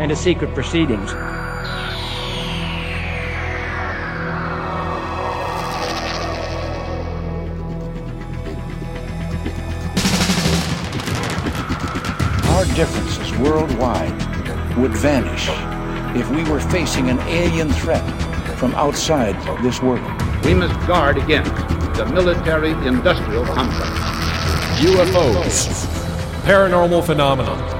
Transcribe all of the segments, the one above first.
and to secret proceedings. Our differences worldwide would vanish if we were facing an alien threat from outside this world. We must guard against the military industrial complex. UFOs, paranormal phenomena,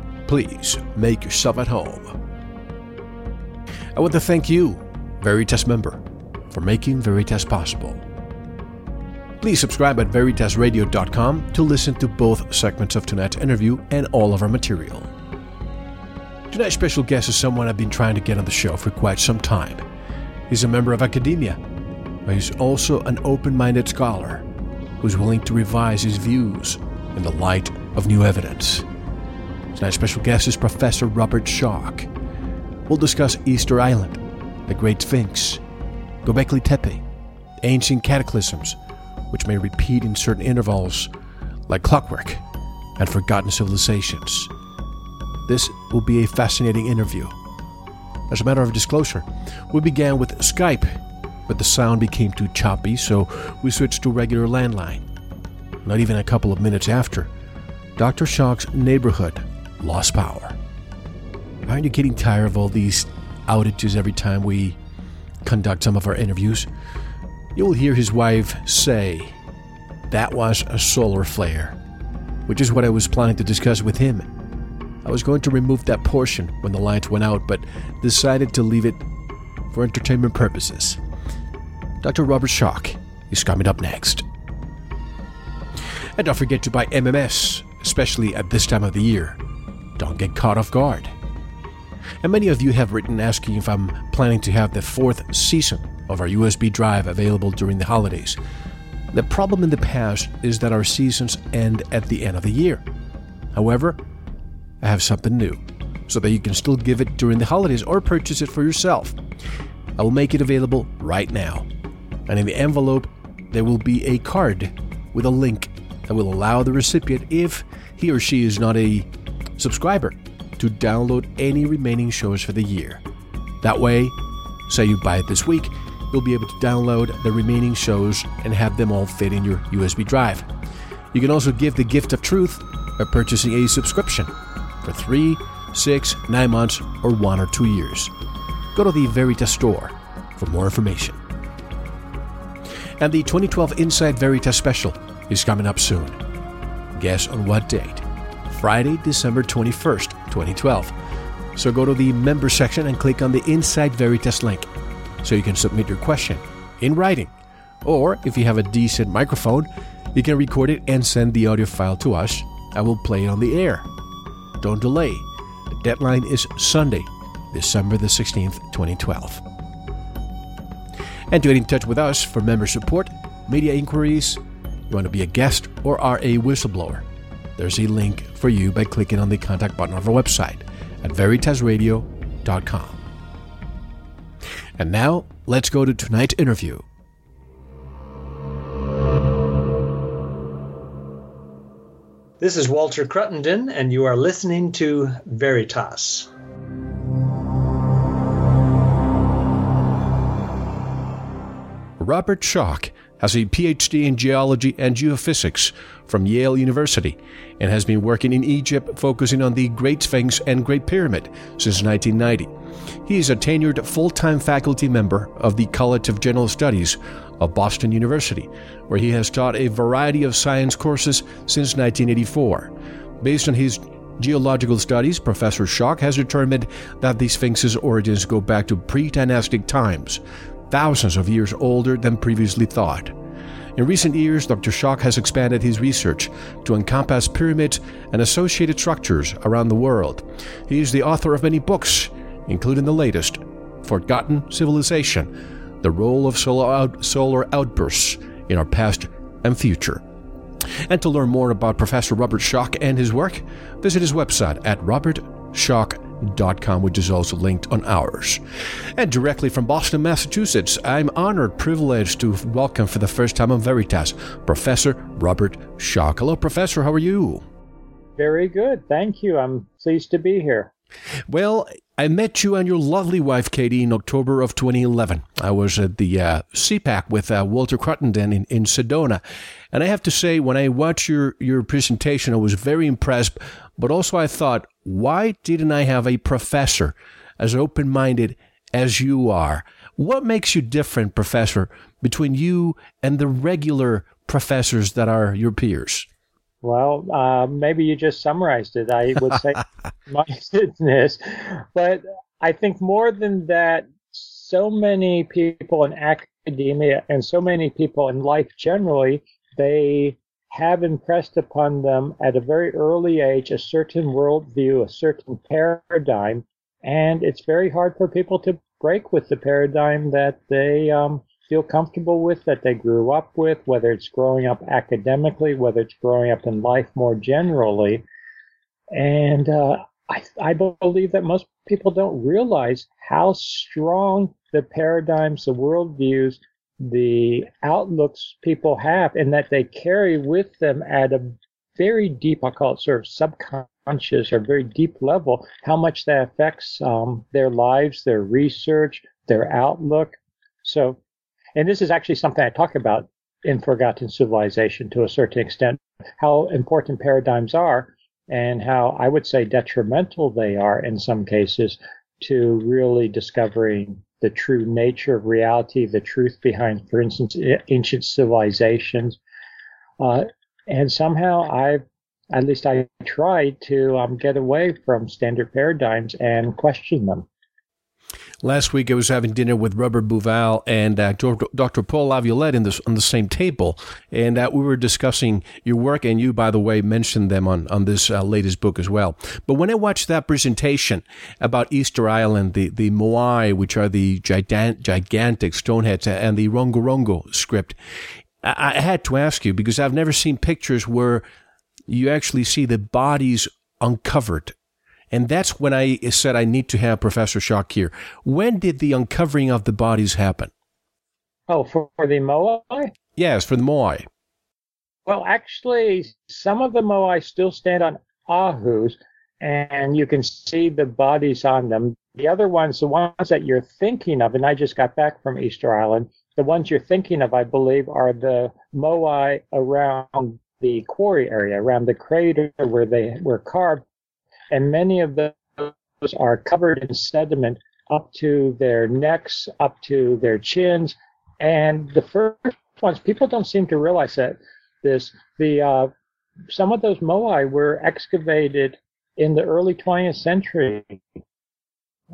please make yourself at home. I want to thank you, Veritas member, for making Veritas possible. Please subscribe at VeritasRadio.com to listen to both segments of tonight's interview and all of our material. Tonight's special guest is someone I've been trying to get on the show for quite some time. He's a member of academia, but he's also an open minded scholar who's willing to revise his views in the light of new evidence. Tonight's special guest is Professor Robert Schoch. We'll discuss Easter Island, the Great Sphinx, Göbekli Tepe, ancient cataclysms, which may repeat in certain intervals like clockwork, and forgotten civilizations. This will be a fascinating interview. As a matter of disclosure, we began with Skype, but the sound became too choppy, so we switched to regular landline. Not even a couple of minutes after, Dr. Schoch's neighborhood lost power. Aren't you getting tired of all these outages every time we conduct some of our interviews? You will hear his wife say, That was a solar flare, which is what I was planning to discuss with him. I was going to remove that portion when the lights went out, but decided to leave it for entertainment purposes. Dr. Robert Schoch is coming up next. And don't forget to buy MMS, especially at this time of the year. Don't get caught off guard. And many of you have written asking if I'm planning to have the fourth season of our USB drive available during the holidays. The problem in the past is that our seasons end at the end of the year. However, I have something new so that you can still give it during the holidays or purchase it for yourself. I will make it available right now. And in the envelope, there will be a card with a link that will allow the recipient, if he or she is not a subscriber, to download any remaining shows for the year. That way, say you buy it this week, you'll be able to download the remaining shows and have them all fit in your USB drive. You can also give the gift of truth by purchasing a subscription for three, six, nine months, or one or two years. Go to the Veritas store for more information. And the 2012 Inside Veritas special is coming up soon. Guess on what date? Friday, December 21st, 2012. So go to the member section and click on the Inside Veritas link so you can submit your question in writing Or if you have a decent microphone, you can record it and send the audio file to us. I will play it on the air. Don't delay. The deadline is Sunday, December the 16th, 2012. And to get in touch with us for member support, media inquiries, you want to be a guest or are a whistleblower, there's a link for you by clicking on the contact button of our website at veritasradio.com. And now, let's go to tonight's interview. This is Walter Cruttenden, and you are listening to Veritas. Robert Schoch has a PhD in geology and geophysics from Yale University and has been working in Egypt focusing on the Great Sphinx and Great Pyramid since 1990. He is a tenured full time faculty member of the College of General Studies of Boston University, where he has taught a variety of science courses since 1984. Based on his geological studies, Professor Schoch has determined that the Sphinx's origins go back to pre dynastic times, thousands of years older than previously thought. In recent years, Dr. Schoch has expanded his research to encompass pyramids and associated structures around the world. He is the author of many books, including the latest, Forgotten Civilization the role of solar, out, solar outbursts in our past and future. And to learn more about Professor Robert Schoch and his work, visit his website at robertschoch.com, which is also linked on ours. And directly from Boston, Massachusetts, I'm honored, privileged to welcome for the first time on Veritas Professor Robert Schoch. Hello, Professor. How are you? Very good. Thank you. I'm pleased to be here. Well, I met you and your lovely wife, Katie, in October of 2011. I was at the uh, CPAK with uh, Walter Cruttenden in, in Sedona. And I have to say, when I watched your, your presentation, I was very impressed. But also, I thought, why didn't I have a professor as open minded as you are? What makes you different, professor, between you and the regular professors that are your peers? Well, uh, maybe you just summarized it. I would say my mindedness, but I think more than that, so many people in academia and so many people in life generally, they have impressed upon them at a very early age a certain worldview, a certain paradigm, and it's very hard for people to break with the paradigm that they um, feel comfortable with, that they grew up with, whether it's growing up academically, whether it's growing up in life more generally. And uh, I, I believe that most people don't realize how strong the paradigms, the worldviews, the outlooks people have, and that they carry with them at a very deep, I'll call it sort of subconscious or very deep level, how much that affects um, their lives, their research, their outlook. So and this is actually something I talk about in Forgotten Civilization to a certain extent, how important paradigms are and how I would say detrimental they are in some cases to really discovering the true nature of reality, the truth behind, for instance, ancient civilizations. Uh, and somehow I've, at least I tried to um, get away from standard paradigms and question them. Last week, I was having dinner with Robert Bauval and uh, Dr. Paul Laviolette in this, on the same table, and uh, we were discussing your work. And you, by the way, mentioned them on on this uh, latest book as well. But when I watched that presentation about Easter Island, the the Moai, which are the gigantic, gigantic stoneheads, and the Rongorongo script, I, I had to ask you because I've never seen pictures where you actually see the bodies uncovered and that's when I said I need to have Professor Schoch here. When did the uncovering of the bodies happen? Oh, for, for the Moai? Yes, for the Moai. Well, actually, some of the Moai still stand on ahus, and you can see the bodies on them. The other ones, the ones that you're thinking of, and I just got back from Easter Island, the ones you're thinking of, I believe, are the Moai around the quarry area, around the crater where they were carved and many of those are covered in sediment up to their necks, up to their chins. And the first ones, people don't seem to realize that this, the, uh, some of those moai were excavated in the early 20th century.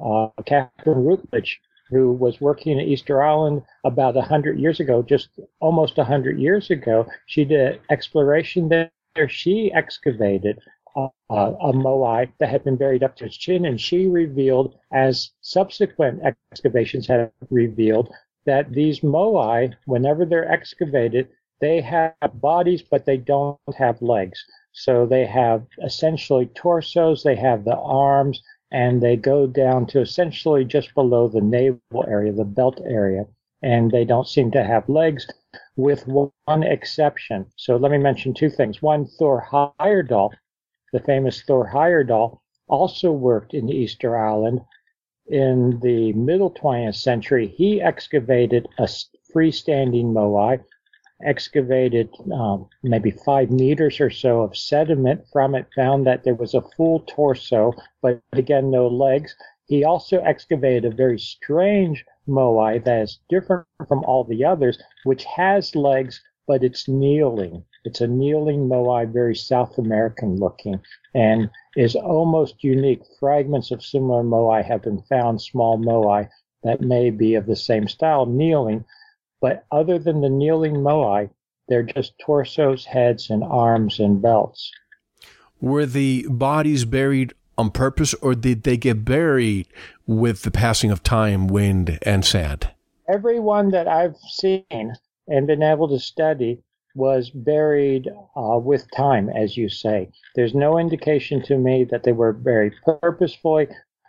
Uh, Catherine Routledge who was working at Easter Island about 100 years ago, just almost 100 years ago. She did exploration there. She excavated uh, a moai that had been buried up to its chin, and she revealed, as subsequent excavations have revealed, that these moai, whenever they're excavated, they have bodies, but they don't have legs. So they have essentially torsos, they have the arms, and they go down to essentially just below the navel area, the belt area, and they don't seem to have legs, with one exception. So let me mention two things. One, Thor Heyerdahl, the famous Thor Heyerdahl, also worked in Easter Island in the middle 20th century. He excavated a freestanding moai excavated um, maybe five meters or so of sediment from it, found that there was a full torso, but again, no legs. He also excavated a very strange moai that is different from all the others, which has legs, but it's kneeling. It's a kneeling moai, very South American looking, and is almost unique. Fragments of similar moai have been found, small moai that may be of the same style, kneeling, but other than the kneeling moai, they're just torsos, heads, and arms and belts. Were the bodies buried on purpose, or did they get buried with the passing of time, wind, and sand? Everyone that I've seen and been able to study was buried uh, with time, as you say. There's no indication to me that they were buried purposefully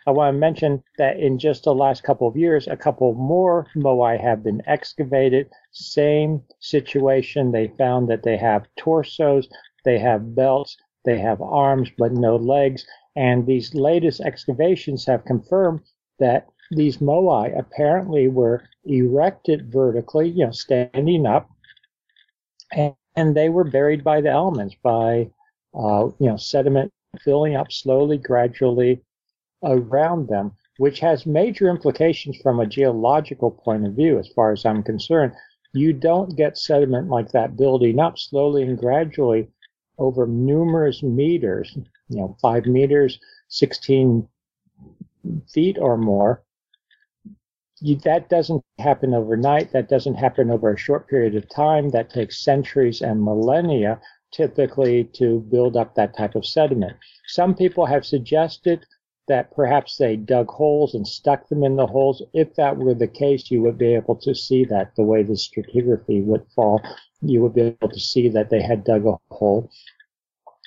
I want to mention that in just the last couple of years, a couple more moai have been excavated. Same situation. They found that they have torsos, they have belts, they have arms, but no legs. And these latest excavations have confirmed that these moai apparently were erected vertically, you know, standing up, and, and they were buried by the elements, by uh, you know, sediment filling up slowly, gradually, around them, which has major implications from a geological point of view, as far as I'm concerned. You don't get sediment like that building up slowly and gradually over numerous meters, you know, five meters, 16 feet or more. You, that doesn't happen overnight. That doesn't happen over a short period of time. That takes centuries and millennia typically to build up that type of sediment. Some people have suggested that perhaps they dug holes and stuck them in the holes. If that were the case, you would be able to see that the way the stratigraphy would fall. You would be able to see that they had dug a hole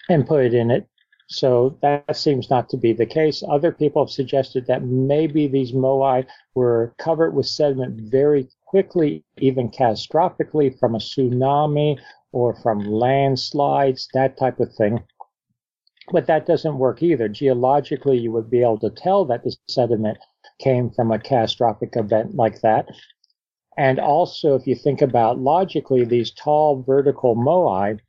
and put it in it. So that seems not to be the case. Other people have suggested that maybe these moai were covered with sediment very quickly, even catastrophically from a tsunami or from landslides, that type of thing. But that doesn't work either. Geologically, you would be able to tell that the sediment came from a catastrophic event like that. And also, if you think about logically, these tall vertical moai,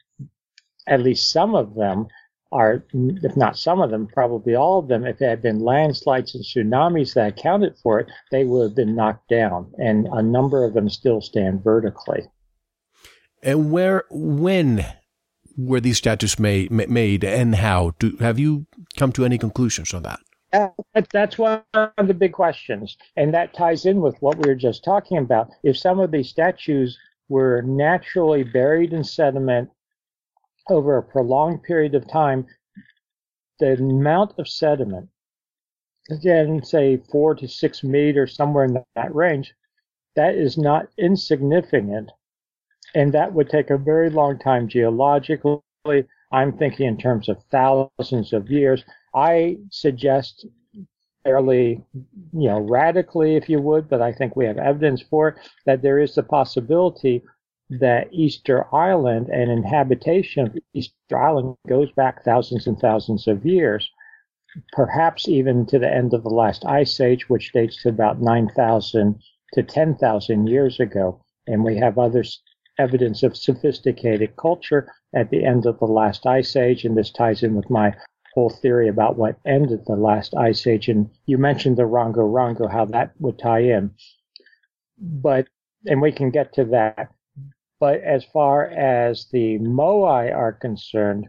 at least some of them are, if not some of them, probably all of them, if it had been landslides and tsunamis that accounted for it, they would have been knocked down. And a number of them still stand vertically. And where, when were these statues made, made and how? Do, have you come to any conclusions on that? that's one of the big questions. And that ties in with what we were just talking about. If some of these statues were naturally buried in sediment over a prolonged period of time, the amount of sediment, again, say four to six meters, somewhere in that range, that is not insignificant and that would take a very long time geologically. I'm thinking in terms of thousands of years. I suggest fairly, you know, radically, if you would, but I think we have evidence for it, that there is the possibility that Easter Island and inhabitation of Easter Island goes back thousands and thousands of years, perhaps even to the end of the last ice age, which dates to about 9,000 to 10,000 years ago. And we have other evidence of sophisticated culture at the end of the last ice age. And this ties in with my whole theory about what ended the last ice age. And you mentioned the Rongo Rongo, how that would tie in. But, and we can get to that. But as far as the Moai are concerned,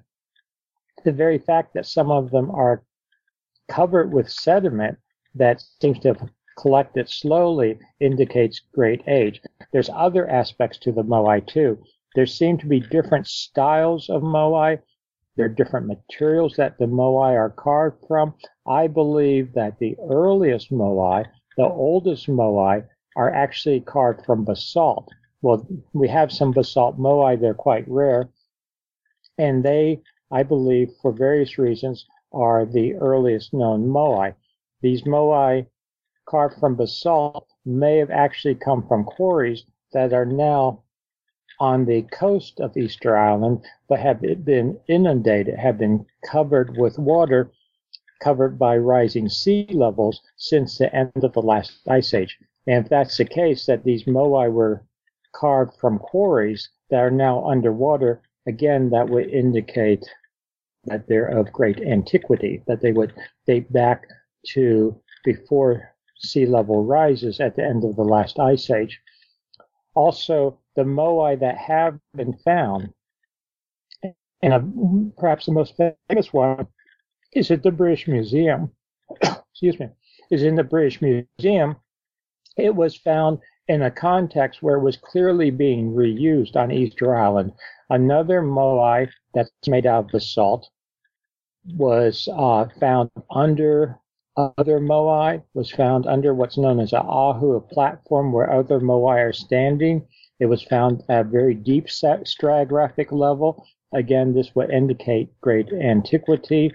the very fact that some of them are covered with sediment that seems to have collected slowly indicates great age. There's other aspects to the moai too. There seem to be different styles of moai. There are different materials that the moai are carved from. I believe that the earliest moai, the oldest moai, are actually carved from basalt. Well, we have some basalt moai, they're quite rare. And they, I believe, for various reasons, are the earliest known moai. These moai carved from basalt may have actually come from quarries that are now on the coast of Easter Island, but have been inundated, have been covered with water, covered by rising sea levels since the end of the last ice age. And if that's the case, that these moai were carved from quarries that are now underwater, again, that would indicate that they're of great antiquity, that they would date back to before sea level rises at the end of the last ice age. Also, the moai that have been found, and a, perhaps the most famous one is at the British Museum. Excuse me, is in the British Museum. It was found in a context where it was clearly being reused on Easter Island. Another moai that's made out of basalt was uh, found under other moai, was found under what's known as a ahu, a platform where other moai are standing. It was found at a very deep stratigraphic level. Again, this would indicate great antiquity.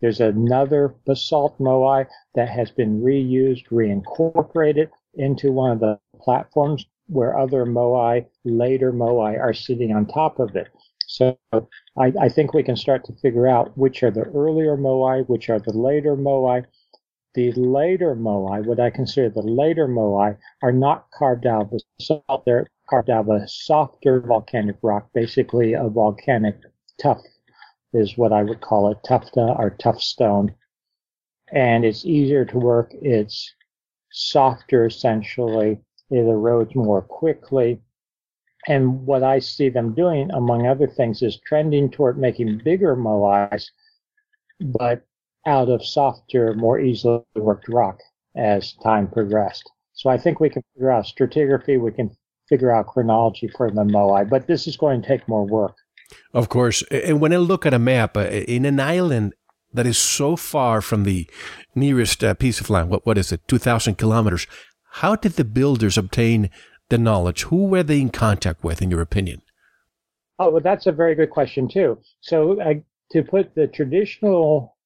There's another basalt moai that has been reused, reincorporated into one of the platforms where other moai, later moai, are sitting on top of it. So I, I, think we can start to figure out which are the earlier moai, which are the later moai. The later moai, what I consider the later moai, are not carved out of basalt. They're carved out of a softer volcanic rock, basically a volcanic tuff is what I would call it, tuffta or tuff stone. And it's easier to work. It's softer essentially. It erodes more quickly. And what I see them doing, among other things, is trending toward making bigger moais, but out of softer, more easily worked rock as time progressed. So I think we can figure out stratigraphy, we can figure out chronology for the moai, but this is going to take more work. Of course. And when I look at a map, uh, in an island that is so far from the nearest uh, piece of land, what, what is it, 2,000 kilometers, how did the builders obtain the knowledge? Who were they in contact with, in your opinion? Oh, well, that's a very good question, too. So, uh, to put the traditional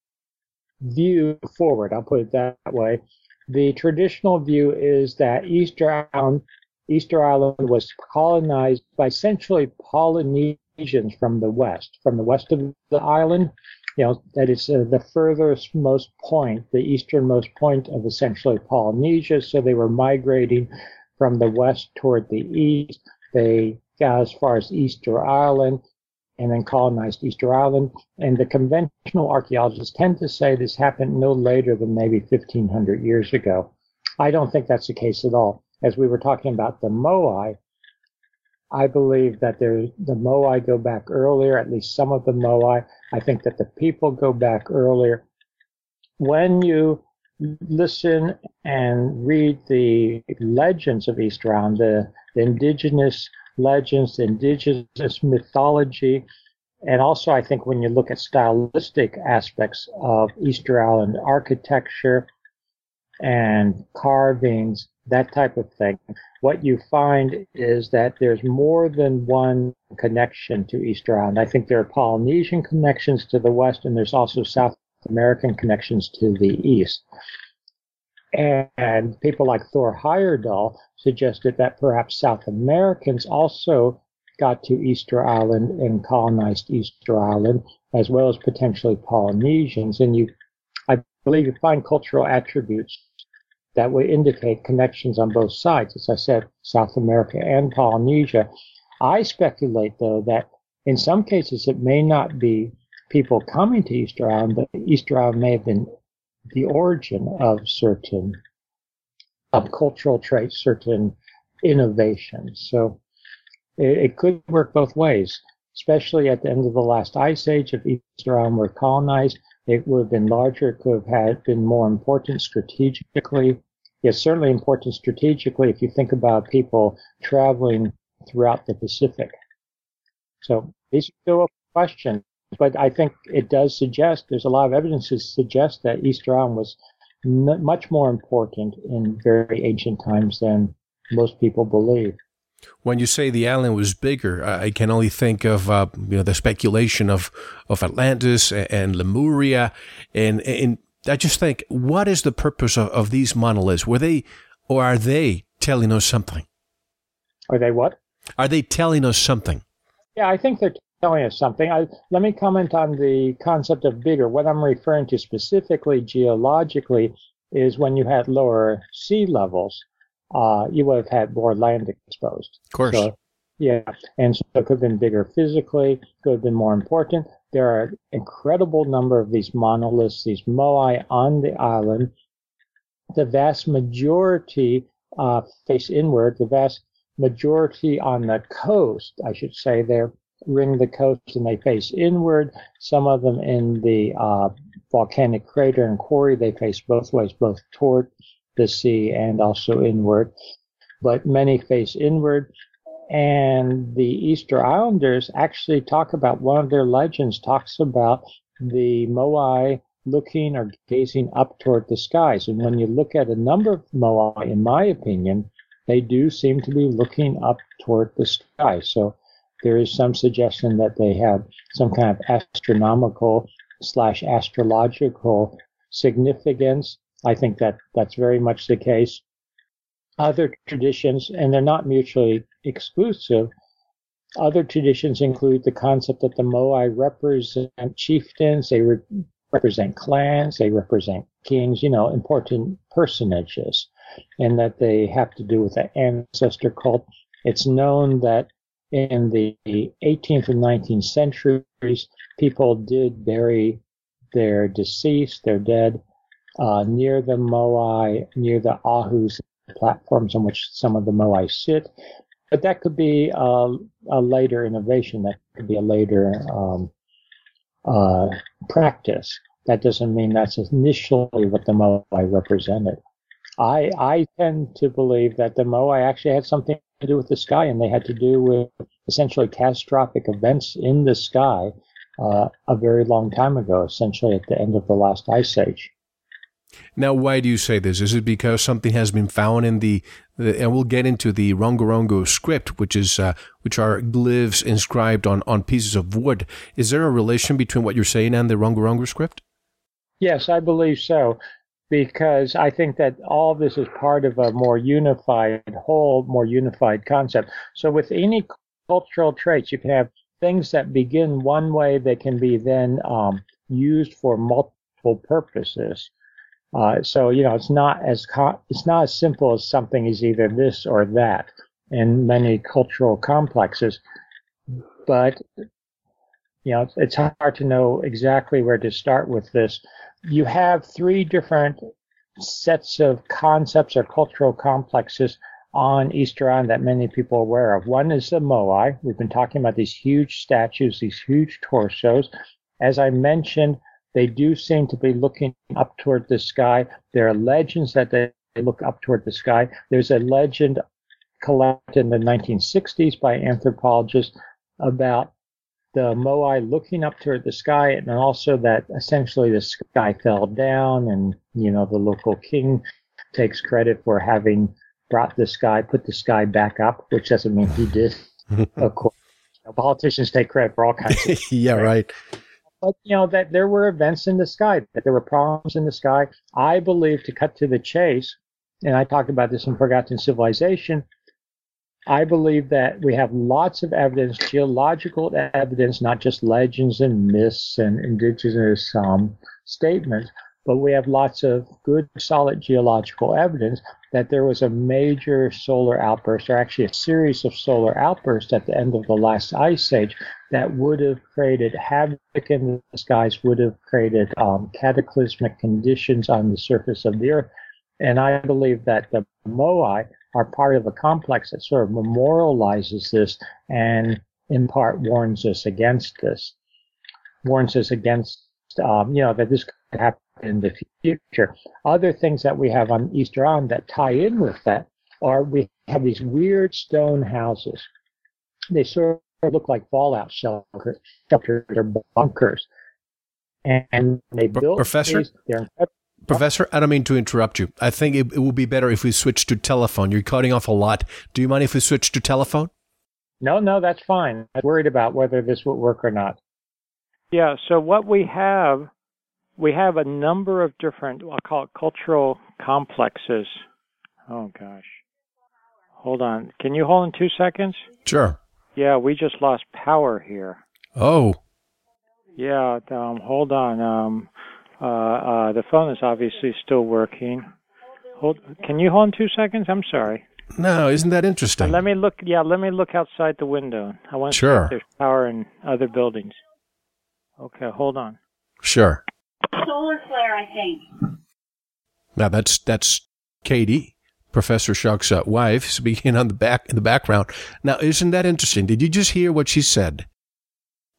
view forward, I'll put it that way. The traditional view is that Easter Island, Easter Island was colonized by essentially Polynesians from the west, from the west of the island. You know, that is uh, the furthest most point, the easternmost point of essentially Polynesia. So they were migrating from the west toward the east. They got as far as Easter Island and then colonized Easter Island. And the conventional archaeologists tend to say this happened no later than maybe 1500 years ago. I don't think that's the case at all. As we were talking about the Moai, I believe that there, the Moai go back earlier, at least some of the Moai. I think that the people go back earlier. When you listen and read the legends of Easter Island, the, the indigenous legends, the indigenous mythology, and also I think when you look at stylistic aspects of Easter Island architecture and carvings, that type of thing, what you find is that there's more than one connection to Easter Island. I think there are Polynesian connections to the west, and there's also South American connections to the east. And people like Thor Heyerdahl suggested that perhaps South Americans also got to Easter Island and colonized Easter Island, as well as potentially Polynesians. And you, I believe, you find cultural attributes that would indicate connections on both sides. As I said, South America and Polynesia. I speculate, though, that in some cases it may not be people coming to Easter Island, but Easter Island may have been the origin of certain of cultural traits, certain innovations. So it, it, could work both ways, especially at the end of the last ice age. If Easter Island were colonized, it would have been larger. It could have had been more important strategically. It's certainly important strategically if you think about people traveling throughout the Pacific. So these are still questions, but I think it does suggest there's a lot of evidence to suggest that Easter Island was n- much more important in very ancient times than most people believe. When you say the island was bigger, I can only think of uh, you know the speculation of of Atlantis and Lemuria, and and I just think, what is the purpose of, of these monoliths? Were they, or are they telling us something? Are they what? Are they telling us something? Yeah, I think they're telling us something. I, let me comment on the concept of bigger. What I'm referring to specifically geologically is when you had lower sea levels, uh, you would have had more land exposed. Of course. So, yeah, and so it could have been bigger physically, could have been more important. There are an incredible number of these monoliths, these moai on the island. The vast majority uh, face inward. The vast majority on the coast, I should say, they ring the coast and they face inward. Some of them in the uh, volcanic crater and quarry, they face both ways, both toward the sea and also inward. But many face inward. And the Easter Islanders actually talk about one of their legends talks about the Moai looking or gazing up toward the skies. And when you look at a number of Moai, in my opinion, they do seem to be looking up toward the sky. So there is some suggestion that they have some kind of astronomical slash astrological significance. I think that that's very much the case. Other traditions, and they're not mutually exclusive, other traditions include the concept that the Moai represent chieftains, they re- represent clans, they represent kings, you know, important personages and that they have to do with the ancestor cult. It's known that in the 18th and 19th centuries, people did bury their deceased, their dead, uh, near the moai, near the ahus, platforms on which some of the moai sit. But that could be a, a later innovation. That could be a later um, uh, practice. That doesn't mean that's initially what the moai represented. I I tend to believe that the Moai actually had something to do with the sky, and they had to do with essentially catastrophic events in the sky uh, a very long time ago, essentially at the end of the last ice age. Now, why do you say this? Is it because something has been found in the, the and we'll get into the Rongorongo script, which is uh, which are glyphs inscribed on on pieces of wood. Is there a relation between what you're saying and the Rongorongo script? Yes, I believe so because I think that all this is part of a more unified whole, more unified concept. So with any cultural traits, you can have things that begin one way that can be then um, used for multiple purposes. Uh, so you know, it's not as co- it's not as simple as something is either this or that in many cultural complexes. But you know, it's, it's hard to know exactly where to start with this you have three different sets of concepts or cultural complexes on Easter Island that many people are aware of. One is the Moai. We've been talking about these huge statues, these huge torsos. As I mentioned, they do seem to be looking up toward the sky. There are legends that they look up toward the sky. There's a legend collected in the 1960s by anthropologists about the Moai looking up toward the sky, and also that essentially the sky fell down, and you know the local king takes credit for having brought the sky, put the sky back up, which doesn't mean he did. of course, you know, politicians take credit for all kinds. of Yeah, right. But you know that there were events in the sky, that there were problems in the sky. I believe, to cut to the chase, and I talked about this in Forgotten Civilization, I believe that we have lots of evidence, geological evidence, not just legends and myths and indigenous um, statements, but we have lots of good, solid geological evidence that there was a major solar outburst, or actually a series of solar outbursts at the end of the last ice age that would have created havoc in the skies, would have created um, cataclysmic conditions on the surface of the earth. And I believe that the Moai are part of a complex that sort of memorializes this and in part warns us against this, warns us against, um, you know, that this happen in the future. Other things that we have on Easter Island that tie in with that are we have these weird stone houses. They sort of look like fallout shelters, shelters or bunkers. And they built Professor? These, they're Professor, I don't mean to interrupt you. I think it, it would be better if we switch to telephone. You're cutting off a lot. Do you mind if we switch to telephone? No, no, that's fine. I'm worried about whether this would work or not. Yeah, so what we have, we have a number of different, I'll call it cultural complexes. Oh, gosh. Hold on. Can you hold in two seconds? Sure. Yeah, we just lost power here. Oh, Yeah, um, hold on. Um, uh, uh, the phone is obviously still working. Hold. Can you hold in two seconds? I'm sorry. no, isn't that interesting? Let me look. Yeah, let me look outside the window. I want to see Sure. if there's power in other buildings. Okay, hold on. Sure. Solar flare, I think. Now that's that's Katie, Professor Schoch's uh, wife, speaking on the back in the background. Now, isn't that interesting? Did you just hear what she said?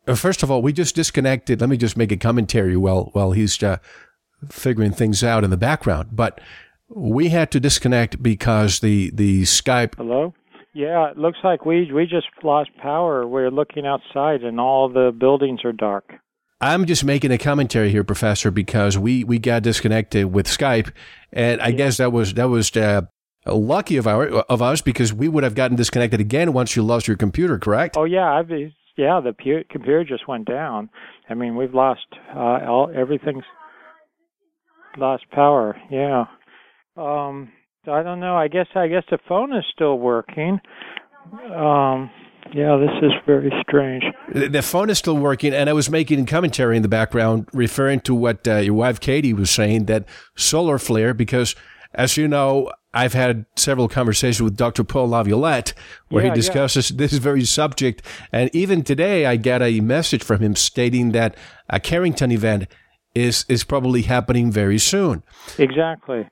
Uh, First of all, we just disconnected. Let me just make a commentary while while he's uh, figuring things out in the background. But we had to disconnect because the the Skype. Hello. Yeah, it looks like we we just lost power. We're looking outside, and all the buildings are dark. I'm just making a commentary here, Professor, because we we got disconnected with Skype, and I guess that was that was uh, lucky of our of us because we would have gotten disconnected again once you lost your computer. Correct? Oh yeah, I've yeah. The pu- computer just went down. I mean, we've lost uh, all everything's lost power. Yeah. Um. I don't know. I guess I guess the phone is still working. Um. Yeah, this is very strange. The phone is still working, and I was making commentary in the background referring to what uh, your wife Katie was saying that solar flare, because as you know, I've had several conversations with Dr. Paul Laviolette where Yeah, he yeah. discusses this very subject. And even today, I got a message from him stating that a Carrington event is, is probably happening very soon. Exactly.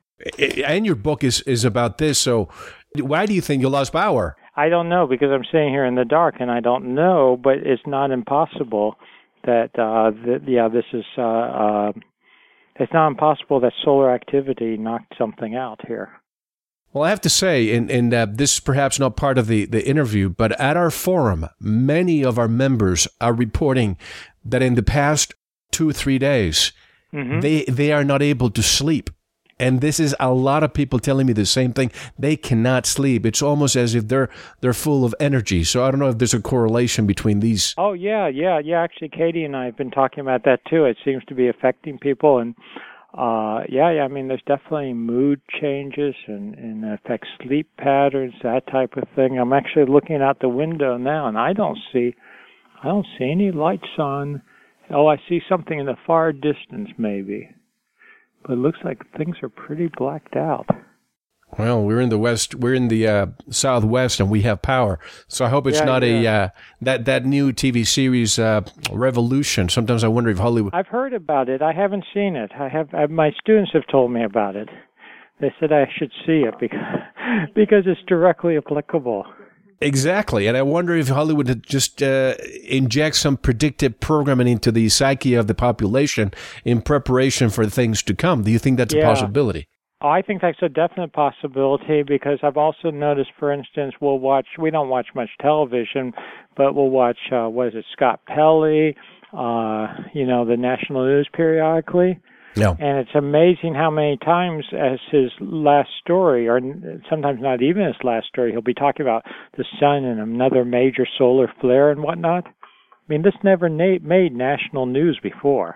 And your book is, is about this. So why do you think you lost power? I don't know because I'm sitting here in the dark and I don't know, but it's not impossible that uh that yeah, this is uh, uh it's not impossible that solar activity knocked something out here. Well, I have to say, and, and uh, this is perhaps not part of the, the interview, but at our forum, many of our members are reporting that in the past two, three days, Mhm. they, they are not able to sleep. And this is a lot of people telling me the same thing. They cannot sleep. It's almost as if they're they're full of energy. So I don't know if there's a correlation between these. Oh yeah, yeah, yeah. Actually, Katie and I have been talking about that too. It seems to be affecting people, and uh, yeah, yeah. I mean, there's definitely mood changes and and it affects sleep patterns, that type of thing. I'm actually looking out the window now, and I don't see, I don't see any lights on. Oh, I see something in the far distance, maybe, but it looks like things are pretty blacked out. Well, we're in the west. We're in the uh, southwest, and we have power. So I hope it's Yeah, not a uh, that that new TV series uh, Revolution. Sometimes I wonder if Hollywood. I've heard about it. I haven't seen it. I have. I, my students have told me about it. They said I should see it because because it's directly applicable. Exactly, and I wonder if Hollywood had just uh, inject some predictive programming into the psyche of the population in preparation for things to come. Do you think that's a possibility? I think that's a definite possibility because I've also noticed, for instance, we'll watch. We don't watch much television, but we'll watch. Uh, what is it? Scott Pelley. Uh, you know, the national news periodically. No. And it's amazing how many times, as his last story, or sometimes not even his last story, he'll be talking about the sun and another major solar flare and whatnot. I mean, this never na- made national news before.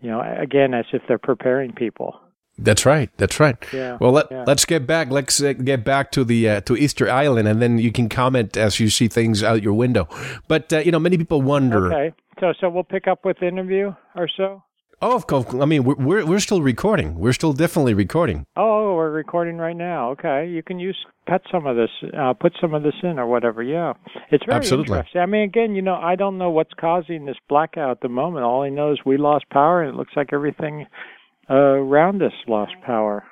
You know, again, as if they're preparing people. That's right. That's right. Yeah, Well, let, yeah. let's get back. Let's uh, get back to the uh, to Easter Island, and then you can comment as you see things out your window. But uh, you know, many people wonder. Okay, so so we'll pick up with interview or so. Oh, of course. I mean, we're, we're we're still recording. We're still definitely recording. Oh, we're recording right now. Okay, you can use cut some of this, uh, put some of this in or whatever. Yeah, it's very Absolutely. interesting. I mean, again, you know, I don't know what's causing this blackout at the moment. All I know is we lost power, and it looks like everything uh, around us lost power.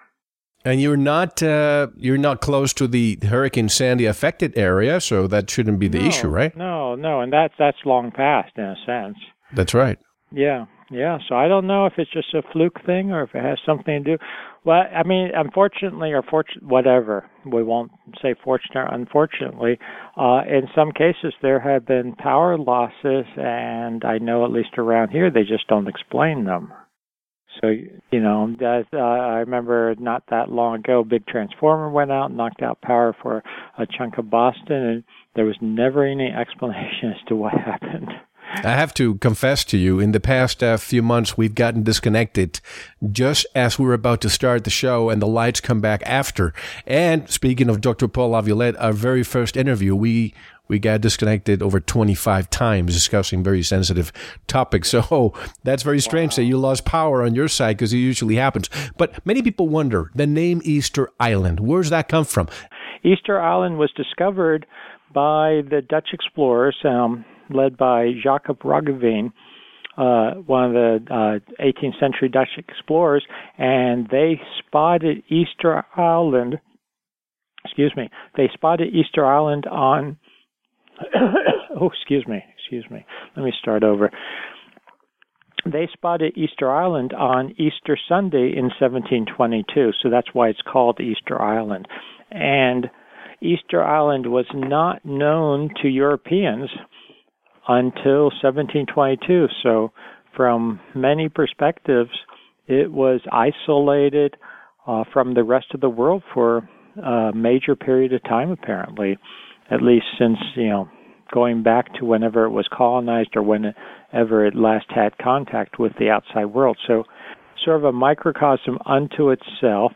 And you're not uh, you're not close to the Hurricane Sandy affected area, so that shouldn't be the no, issue, right? No, no, and that's that's long past in a sense. That's right. Yeah, Yeah, so I don't know if it's just a fluke thing or if it has something to do. Well, I mean, unfortunately or fortunate, whatever. We won't say fortunate or unfortunately. Uh, in some cases, there have been power losses, and I know at least around here they just don't explain them. So you know, that, uh, I remember not that long ago, big transformer went out, knocked out power for a chunk of Boston, and there was never any explanation as to what happened. I have to confess to you, in the past uh, few months, we've gotten disconnected just as we were about to start the show and the lights come back after. And speaking of Dr. Paul Laviolette, our very first interview, we, we got disconnected over 25 times discussing very sensitive topics. So that's very strange wow. that you lost power on your side because it usually happens. But many people wonder the name Easter Island, where's that come from? Easter Island was discovered by the Dutch explorers. Um, led by Jacob Roggeveen, uh, one of the uh, 18th century Dutch explorers, and they spotted Easter Island. Excuse me. They spotted Easter Island on. oh, excuse me. Excuse me. Let me start over. They spotted Easter Island on Easter Sunday in 1722, so that's why it's called Easter Island. And Easter Island was not known to Europeans until 1722. So, from many perspectives, it was isolated uh, from the rest of the world for a major period of time, apparently, at least since, you know, going back to whenever it was colonized or whenever it last had contact with the outside world. So, sort of a microcosm unto itself.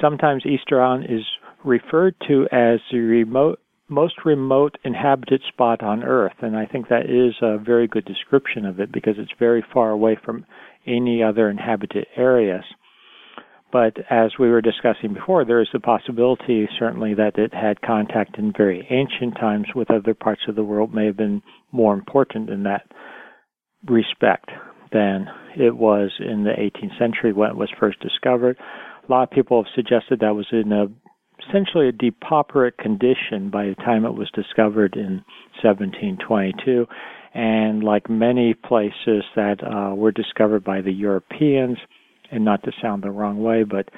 Sometimes Easter Island is referred to as the remote most remote inhabited spot on Earth, and I think that is a very good description of it because it's very far away from any other inhabited areas. But as we were discussing before, there is the possibility, certainly, that it had contact in very ancient times with other parts of the world, may have been more important in that respect than it was in the 18th century when it was first discovered. A lot of people have suggested that was in a essentially a depauperic condition by the time it was discovered in 1722. And like many places that uh, were discovered by the Europeans, and not to sound the wrong way, but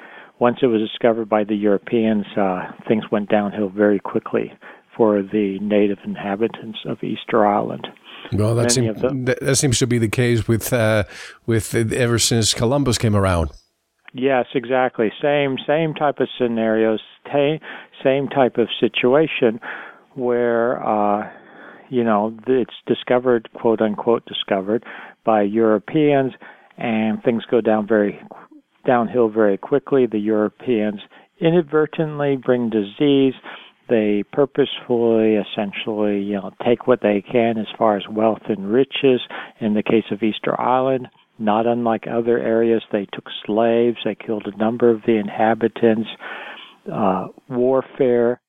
once it was discovered by the Europeans, uh, things went downhill very quickly for the native inhabitants of Easter Island. Well, that, seem, that seems to be the case with uh, with ever since Columbus came around. Yes, exactly. Same same type of scenarios, same type of situation where uh, you know it's discovered, quote unquote, discovered by Europeans, and things go down very downhill very quickly. The Europeans inadvertently bring disease. They purposefully, essentially, you know, take what they can as far as wealth and riches. In the case of Easter Island, not unlike other areas, they took slaves, they killed a number of the inhabitants. Uh, warfare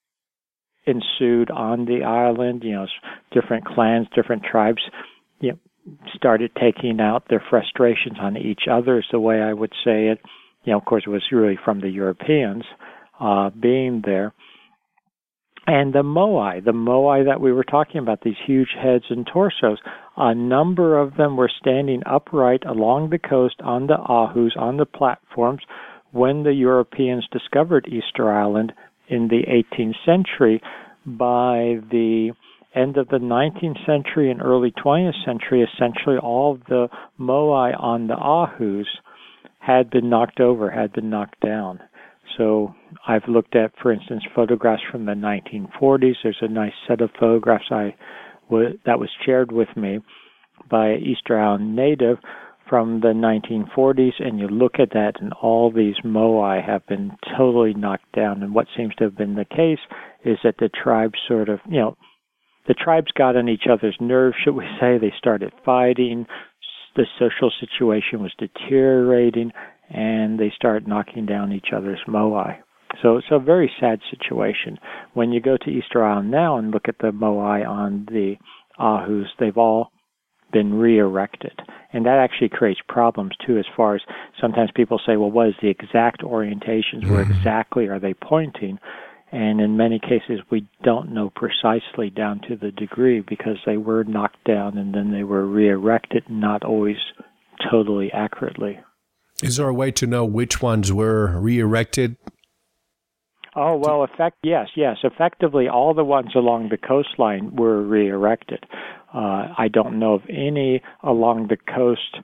ensued on the island. You know, different clans, different tribes, you know, started taking out their frustrations on each other. Is the way I would say it. You know, of course, it was really from the Europeans uh, being there. And the moai, the moai that we were talking about, these huge heads and torsos, a number of them were standing upright along the coast on the ahus, on the platforms, when the Europeans discovered Easter Island in the 18th century. By the end of the 19th century and early 20th century, essentially all of the moai on the ahus had been knocked over, had been knocked down. So I've looked at, for instance, photographs from the 1940s. There's a nice set of photographs I w- that was shared with me by Easter Island native from the 1940s, and you look at that, and all these moai have been totally knocked down. And what seems to have been the case is that the tribes sort of, you know, the tribes got on each other's nerves, should we say. They started fighting. The social situation was deteriorating, and they start knocking down each other's moai. So it's a very sad situation. When you go to Easter Island now and look at the moai on the ahus, they've all been re-erected. And that actually creates problems too as far as sometimes people say, well, what is the exact orientations? Where mm-hmm. exactly are they pointing? And in many cases, we don't know precisely down to the degree because they were knocked down and then they were re-erected, not always totally accurately. Is there a way to know which ones were re-erected? Oh well, effect yes, yes. Effectively, all the ones along the coastline were re-erected. Uh, I don't know of any along the coast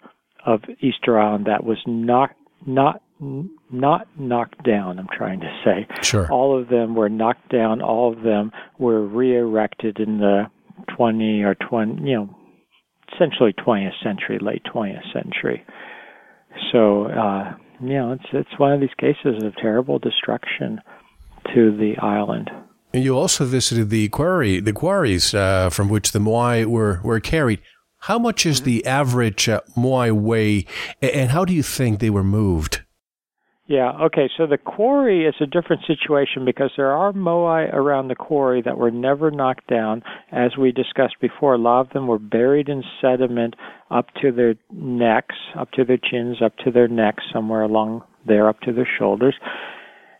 of Easter Island that was not not not knocked down. I'm trying to say. Sure. All of them were knocked down. All of them were re-erected in the 20 or 20, you know, essentially 20th century, late 20th century. So, uh, you know, it's it's one of these cases of terrible destruction to the island. And you also visited the quarry, the quarries uh, from which the moai were were carried. How much is the average uh, moai weigh, and how do you think they were moved? Yeah, okay, so the quarry is a different situation because there are moai around the quarry that were never knocked down. As we discussed before, a lot of them were buried in sediment up to their necks, up to their chins, up to their necks, somewhere along there, up to their shoulders.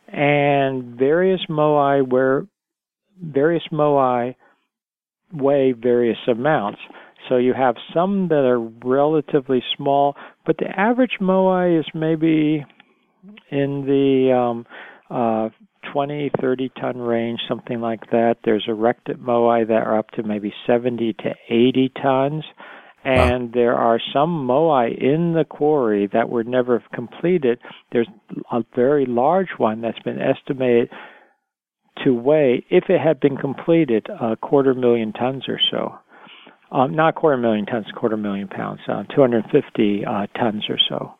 And various moai were various moai weigh various amounts. So you have some that are relatively small, but the average moai is maybe in the um, uh, 20, 30 ton range, something like that. There's erected moai that are up to maybe 70 to 80 tons. And wow. there are some moai in the quarry that were never completed. There's a very large one that's been estimated to weigh, if it had been completed, a quarter million tons or so. Um, not quarter million tons, quarter million pounds, uh, 250 uh, tons or so.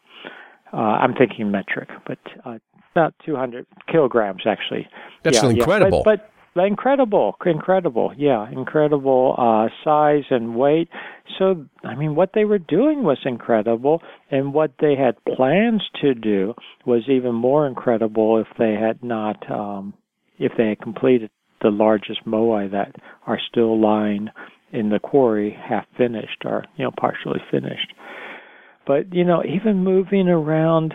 Uh, I'm thinking metric, but uh, about 200 kilograms actually. That's yeah, incredible. Yeah. But, but, incredible, incredible, yeah, incredible uh, size and weight. So, I mean, what they were doing was incredible, and what they had plans to do was even more incredible if they had not, um, if they had completed the largest moai that are still lying in the quarry, half finished or you know partially finished. But you know, even moving around,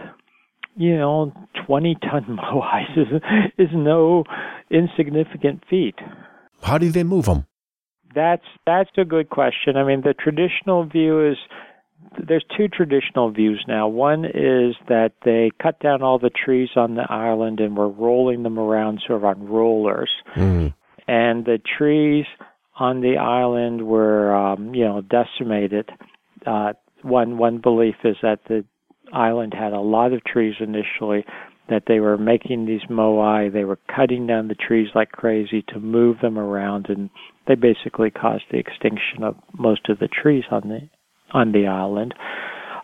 you know, 20 ton moais is is no insignificant feat. How do they move them? That's that's a good question. I mean, the traditional view is there's two traditional views now. One is that they cut down all the trees on the island and were rolling them around sort of on rollers. Mm. And the trees on the island were, um, you know, decimated. Uh, one one belief is that the island had a lot of trees initially. That they were making these moai, they were cutting down the trees like crazy to move them around, and they basically caused the extinction of most of the trees on the on the island.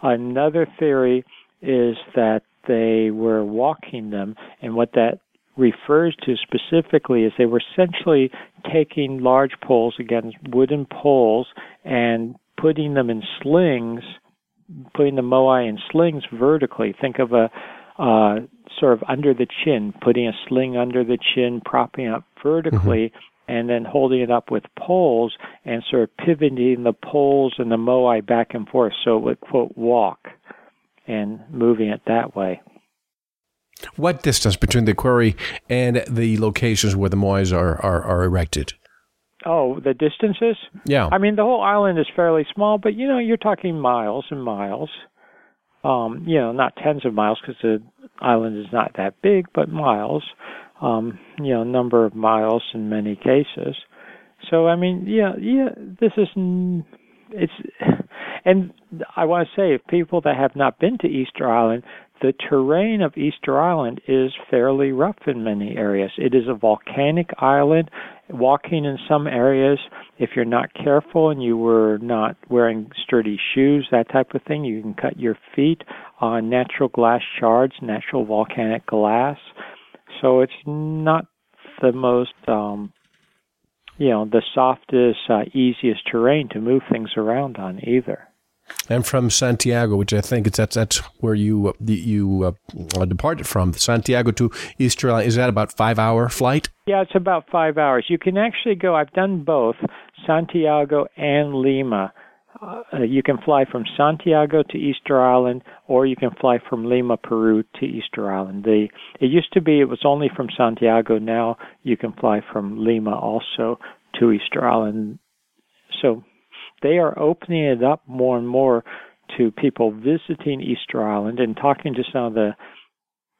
Another theory is that they were walking them, and what that refers to specifically is they were essentially taking large poles, again, wooden poles, and putting them in slings, putting the moai in slings vertically. Think of a uh, sort of under the chin, putting a sling under the chin, propping up vertically, mm-hmm. and then holding it up with poles and sort of pivoting the poles and the moai back and forth so it would, quote, walk and moving it that way. What distance between the quarry and the locations where the moais are, are, are erected? Oh, the distances? Yeah. I mean, the whole island is fairly small, but you know, you're talking miles and miles. Um, you know, not tens of miles because the island is not that big, but miles. Um, you know, number of miles in many cases. So, I mean, yeah, yeah, this is it's and I want to say if people that have not been to Easter Island, the terrain of Easter Island is fairly rough in many areas. It is a volcanic island. Walking in some areas, if you're not careful and you were not wearing sturdy shoes, that type of thing, you can cut your feet on natural glass shards, natural volcanic glass. So it's not the most, um, you know, the softest, uh, easiest terrain to move things around on either and from Santiago, which I think it's that's that's where you uh, you uh, departed from Santiago to Easter Island. Is that about five hour flight? Yeah, it's about five hours. You can actually go. I've done both Santiago and Lima. Uh, you can fly from Santiago to Easter Island, or you can fly from Lima, Peru to Easter Island. The it used to be it was only from Santiago. Now you can fly from Lima also to Easter Island. So they are opening it up more and more to people visiting Easter Island and talking to some of the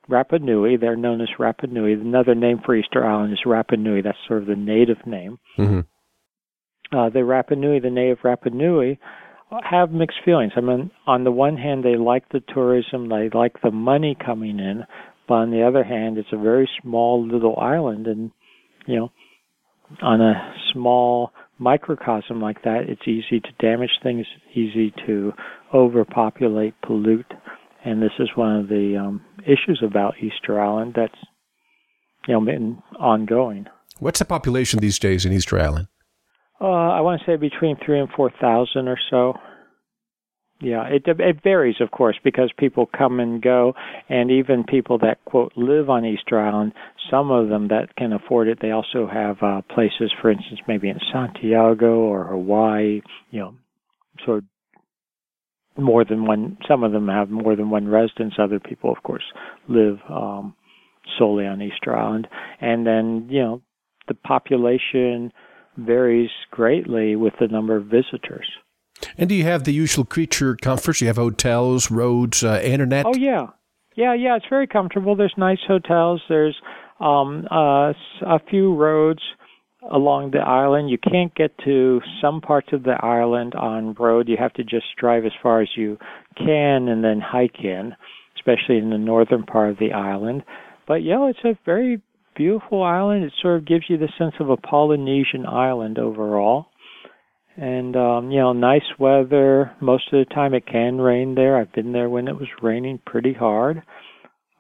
Rapa Nui. They're known as Rapa Nui. Another name for Easter Island is Rapa Nui. That's sort of the native name. Mm-hmm. Uh, the Rapa Nui, the native Rapa Nui, have mixed feelings. I mean, on the one hand, they like the tourism, they like the money coming in, but on the other hand, it's a very small little island, and you know, on a small microcosm like that, it's easy to damage things, easy to overpopulate, pollute, and this is one of the um, issues about Easter Island that's you know been ongoing. What's the population these days in Easter Island? Uh, I want to say between three and four thousand or so. Yeah, it it varies, of course, because people come and go, and even people that quote live on Easter Island, some of them that can afford it, they also have uh, places, for instance, maybe in Santiago or Hawaii. You know, sort of more than one. Some of them have more than one residence. Other people, of course, live um, solely on Easter Island, and then you know the population varies greatly with the number of visitors. And do you have the usual creature comforts? You have hotels, roads, uh, internet. Oh yeah, yeah, yeah. It's very comfortable. There's nice hotels. There's um, uh, a few roads along the island. You can't get to some parts of the island on road. You have to just drive as far as you can and then hike in, especially in the northern part of the island. But yeah, it's a very beautiful island. It sort of gives you the sense of a Polynesian island overall. And um, you know, nice weather. Most of the time it can rain there. I've been there when it was raining pretty hard.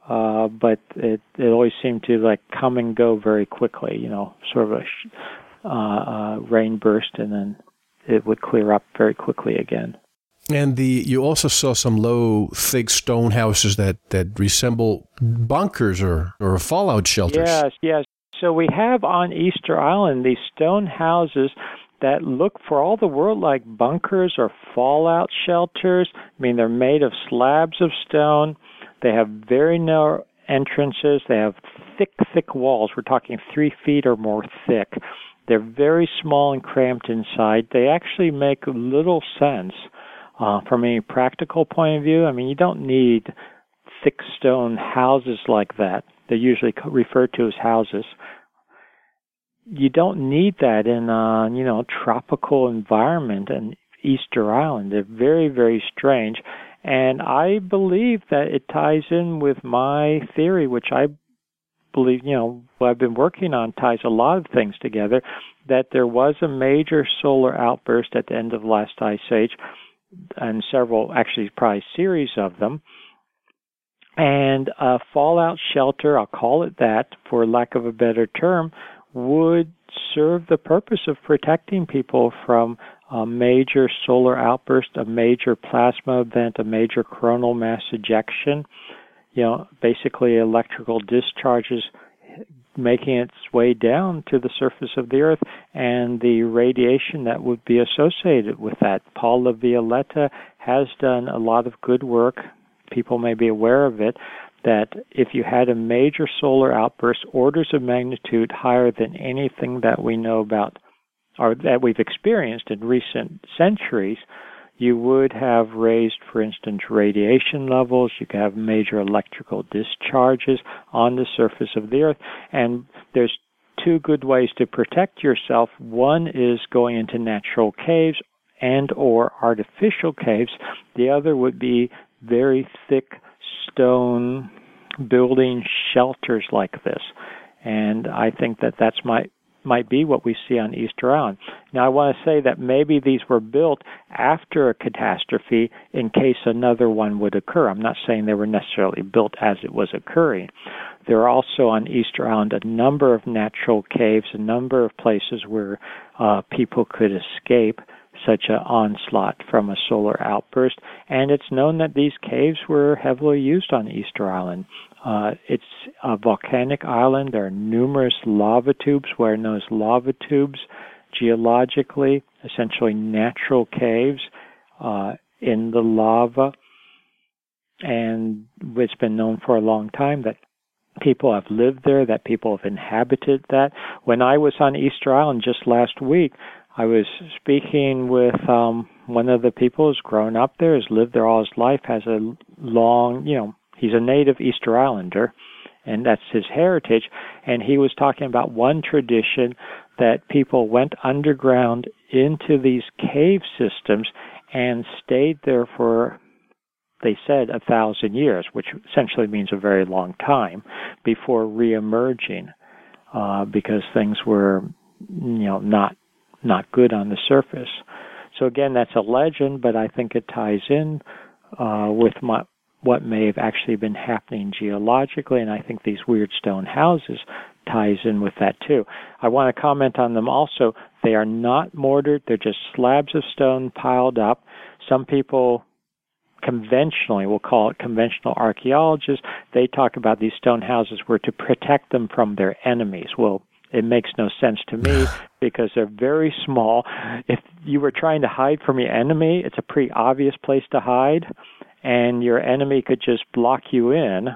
Uh, but it it always seemed to like come and go very quickly, you know, sort of a sh- uh, uh, rain burst and then it would clear up very quickly again. And the you also saw some low, thick stone houses that, that resemble bunkers or, or fallout shelters. Yes, yes. So we have on Easter Island these stone houses that look for all the world like bunkers or fallout shelters. I mean, they're made of slabs of stone. They have very narrow entrances. They have thick, thick walls. We're talking three feet or more thick. They're very small and cramped inside. They actually make little sense uh, from a practical point of view. I mean, you don't need thick stone houses like that. They're usually referred to as houses you don't need that in a you know tropical environment and Easter Island. They're very very strange, and I believe that it ties in with my theory, which I believe you know what I've been working on ties a lot of things together. That there was a major solar outburst at the end of the last ice age, and several actually probably series of them. And a fallout shelter, I'll call it that for lack of a better term, would serve the purpose of protecting people from a major solar outburst, a major plasma event, a major coronal mass ejection, you know, basically electrical discharges making its way down to the surface of the earth and the radiation that would be associated with that. Paul LaViolette has done a lot of good work. People may be aware of it that if you had a major solar outburst, orders of magnitude higher than anything that we know about or that we've experienced in recent centuries, you would have raised, for instance, radiation levels. You could have major electrical discharges on the surface of the Earth. And there's two good ways to protect yourself. One is going into natural caves and or artificial caves. The other would be very thick stone building shelters like this. And I think that that's might might be what we see on Easter Island. Now I want to say that maybe these were built after a catastrophe in case another one would occur. I'm not saying they were necessarily built as it was occurring. There are also on Easter Island a number of natural caves, a number of places where uh, people could escape such an onslaught from a solar outburst. And it's known that these caves were heavily used on Easter Island. Uh, it's a volcanic island. There are numerous lava tubes, where known as lava tubes, geologically, essentially natural caves uh, in the lava. And it's been known for a long time that people have lived there, that people have inhabited that. When I was on Easter Island just last week, I was speaking with um, one of the people who's grown up there, has lived there all his life, has a long, you know, he's a native Easter Islander, and that's his heritage. And he was talking about one tradition that people went underground into these cave systems and stayed there for they said a thousand years, which essentially means a very long time before reemerging, uh, because things were, you know, not not good on the surface. So again, that's a legend, but I think it ties in uh, with my, what may have actually been happening geologically, and I think these weird stone houses ties in with that too. I want to comment on them also. They are not mortared; they're just slabs of stone piled up. Some people conventionally, we'll call it conventional archaeologists, they talk about these stone houses were to protect them from their enemies. Well, it makes no sense to me because they're very small. If you were trying to hide from your enemy, it's a pretty obvious place to hide, and your enemy could just block you in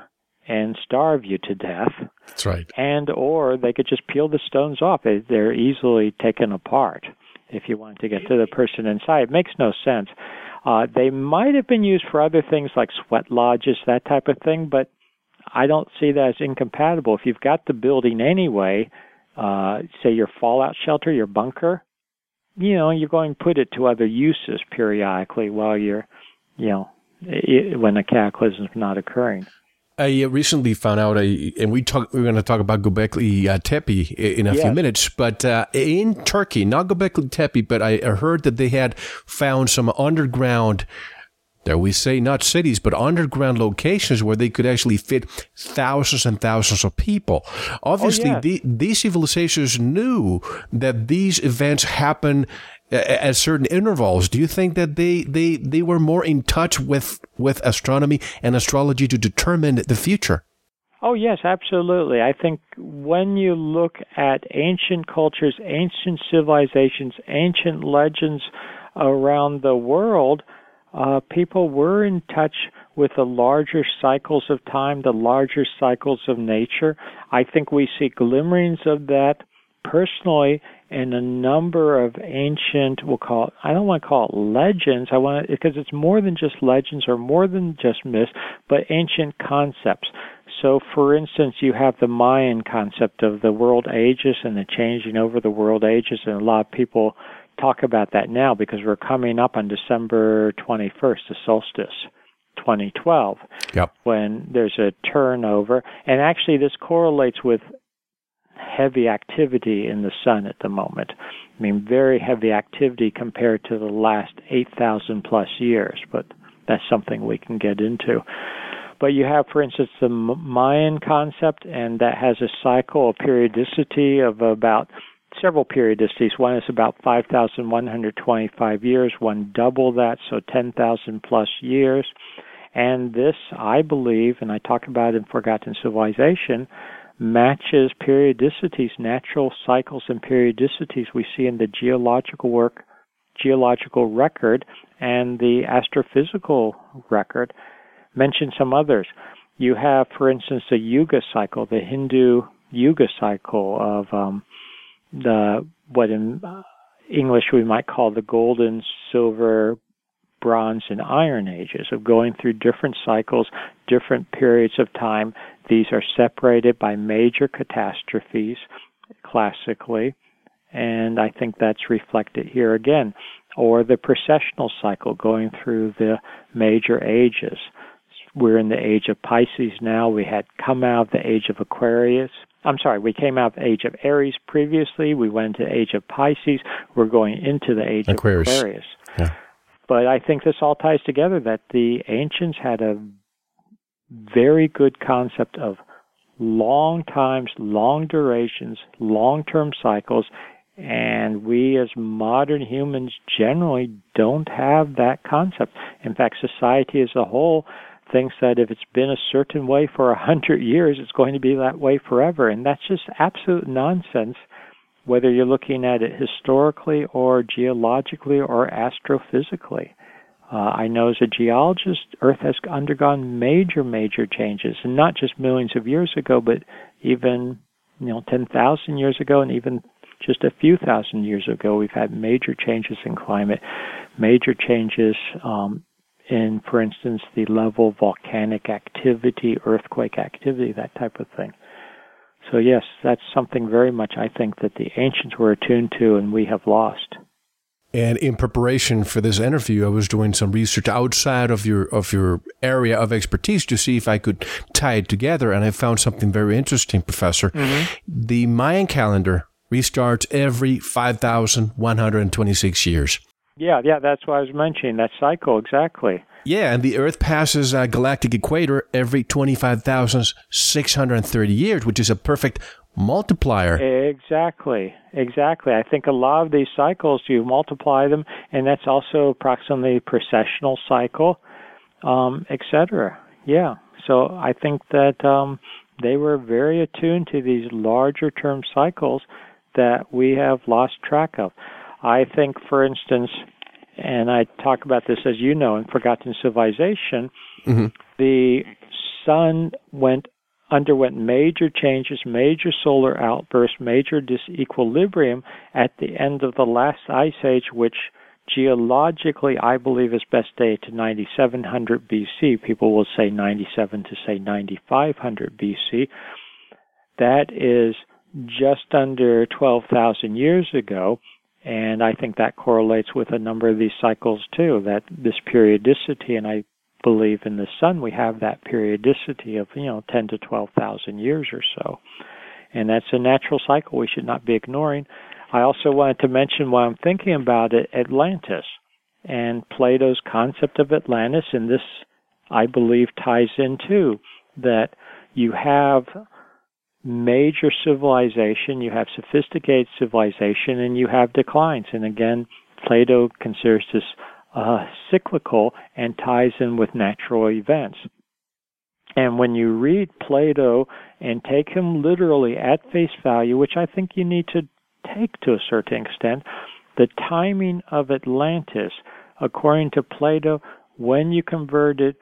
and starve you to death. That's right. And or they could just peel the stones off. They're easily taken apart if you want to get to the person inside. It makes no sense. Uh, they might have been used for other things like sweat lodges, that type of thing, but I don't see that as incompatible. If you've got the building anyway, uh, say your fallout shelter, your bunker, you know, you're going to put it to other uses periodically while you're, you know, it, when a cataclysm is not occurring. I recently found out, a, and we talk, we're going to talk about Göbekli uh, Tepe in a yes. few minutes, but uh, in Turkey, not Göbekli Tepe, but I heard that they had found some underground there we say not cities, but underground locations where they could actually fit thousands and thousands of people. Obviously, oh, yeah. the, these civilizations knew that these events happen at certain intervals. Do you think that they, they, they were more in touch with, with astronomy and astrology to determine the future? Oh, yes, absolutely. I think when you look at ancient cultures, ancient civilizations, ancient legends around the world, uh, people were in touch with the larger cycles of time, the larger cycles of nature. I think we see glimmerings of that personally in a number of ancient, we'll call it, I don't want to call it legends, I want to, because it's more than just legends or more than just myths, but ancient concepts. So, for instance, you have the Mayan concept of the world ages and the changing over the world ages, and a lot of people talk about that now because we're coming up on December 21st, the solstice. 2012 yep. when there's a turnover and actually this correlates with heavy activity in the sun at the moment i mean very heavy activity compared to the last 8000 plus years but that's something we can get into but you have for instance the mayan concept and that has a cycle a periodicity of about several periodicities. One is about 5,125 years, one double that, so 10,000 plus years. And this, I believe, and I talk about in Forgotten Civilization, matches periodicities, natural cycles and periodicities we see in the geological work, geological record, and the astrophysical record. Mention some others. You have, for instance, the Yuga cycle, the Hindu Yuga cycle of um, the what in uh, English we might call the golden, silver, bronze, and iron ages of going through different cycles, different periods of time. These are separated by major catastrophes classically, and I think that's reflected here again. Or the precessional cycle going through the major ages. We're in the age of Pisces now. We had come out of the age of Aquarius. I'm sorry, we came out of the age of Aries previously. We went into the age of Pisces. We're going into the age Aquarius. of Aquarius. Yeah. But I think this all ties together that the ancients had a very good concept of long times, long durations, long term cycles, and we as modern humans generally don't have that concept. In fact, society as a whole thinks that if it's been a certain way for a hundred years, it's going to be that way forever. And that's just absolute nonsense, whether you're looking at it historically or geologically or astrophysically. Uh, I know as a geologist, Earth has undergone major, major changes, and not just millions of years ago, but even you know 10,000 years ago, and even just a few thousand years ago, we've had major changes in climate, major changes um, in, for instance, the level of volcanic activity, earthquake activity, that type of thing. So, yes, that's something very much I think that the ancients were attuned to and we have lost. And in preparation for this interview, I was doing some research outside of your of your area of expertise to see if I could tie it together, and I found something very interesting, Professor. Mm-hmm. The Mayan calendar restarts every five thousand one hundred and twenty six years. Yeah, yeah, that's what I was mentioning. That cycle exactly. Yeah, and the Earth passes a galactic equator every 25,630 years, which is a perfect multiplier. Exactly, exactly. I think a lot of these cycles, you multiply them, and that's also approximately precessional cycle, um, etc. Yeah. So I think that um, they were very attuned to these larger term cycles that we have lost track of. I think, for instance, and I talk about this as you know in Forgotten Civilization, mm-hmm. the sun went underwent major changes, major solar outbursts, major disequilibrium at the end of the last ice age, which geologically I believe is best dated to 9700 BC. People will say 97 to say 9500 BC. That is just under 12,000 years ago. And I think that correlates with a number of these cycles too, that this periodicity, and I believe in the sun we have that periodicity of you know 10 to 12,000 years or so. And that's a natural cycle we should not be ignoring. I also wanted to mention while i'm thinking about it atlantis and plato's concept of atlantis. And this i believe ties in too that you have major civilization you have sophisticated civilization and you have declines and again plato considers this uh, cyclical and ties in with natural events. And when you read Plato and take him literally at face value, which I think you need to take to a certain extent, the timing of Atlantis, according to Plato, when you convert it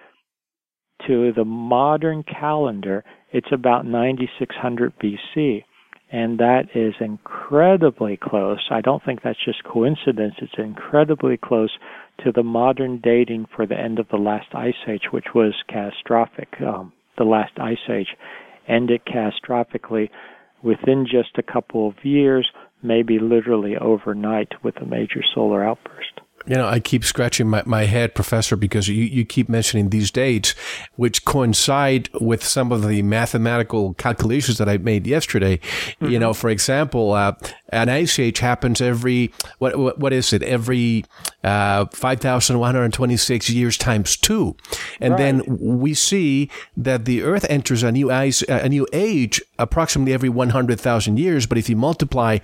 to the modern calendar, it's about 9600 BC. And that is incredibly close. I don't think that's just coincidence. It's incredibly close to the modern dating for the end of the last ice age, which was catastrophic. Um, the last ice age ended catastrophically within just a couple of years, maybe literally overnight, with a major solar outburst. You know, I keep scratching my, my head, Professor, because you, you keep mentioning these dates, which coincide with some of the mathematical calculations that I made yesterday. Mm-hmm. You know, for example, uh, an ice age happens every, what, what, what is it? Every, uh, 5,126 years times two. And right. then we see that the earth enters a new ice, a new age approximately every 100,000 years. But if you multiply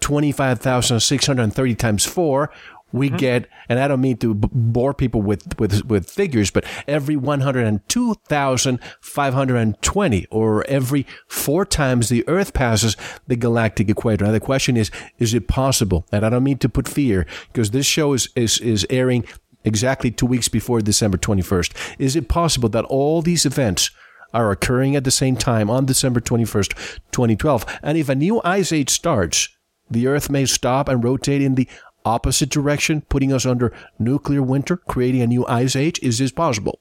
25,630 times four, we mm-hmm. get, and I don't mean to b- bore people with, with, with figures, but every 102,520 or every four times the earth passes the galactic equator. Now the question is, is it possible? And I don't mean to put fear because this show is, is, is airing exactly two weeks before December 21st. Is it possible that all these events are occurring at the same time on December 21st, 2012? And if a new ice age starts, the Earth may stop and rotate in the opposite direction, putting us under nuclear winter, creating a new ice age? Is this possible?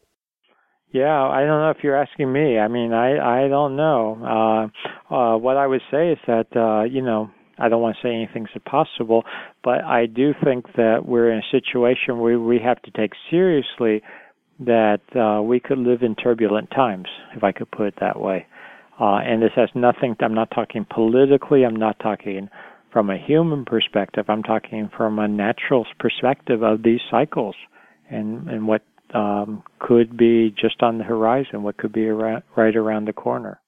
Yeah, I don't know if you're asking me. I mean, I I don't know. Uh, uh, what I would say is that uh, you know I don't want to say anything's impossible, but I do think that we're in a situation where we have to take seriously that uh, we could live in turbulent times, if I could put it that way. Uh, and this has nothing. I'm not talking politically. I'm not talking from a human perspective. I'm talking from a natural perspective of these cycles and, and what um, could be just on the horizon, what could be around, right around the corner.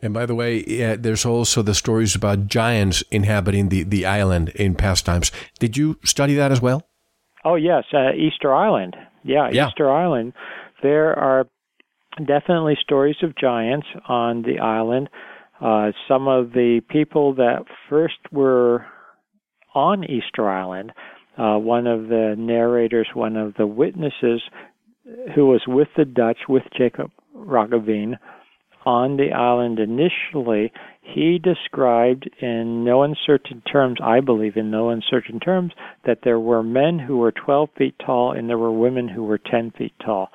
And by the way, yeah, there's also the stories about giants inhabiting the, the island in past times. Did you study that as well? Oh, yes. Uh, Easter Island. Yeah, yeah, Easter Island. There are definitely stories of giants on the island. Uh, some of the people that first were on Easter Island, uh, one of the narrators, one of the witnesses who was with the Dutch, with Jacob Roggeveen, on the island initially, he described in no uncertain terms, I believe in no uncertain terms, that there were men who were 12 feet tall and there were women who were 10 feet tall.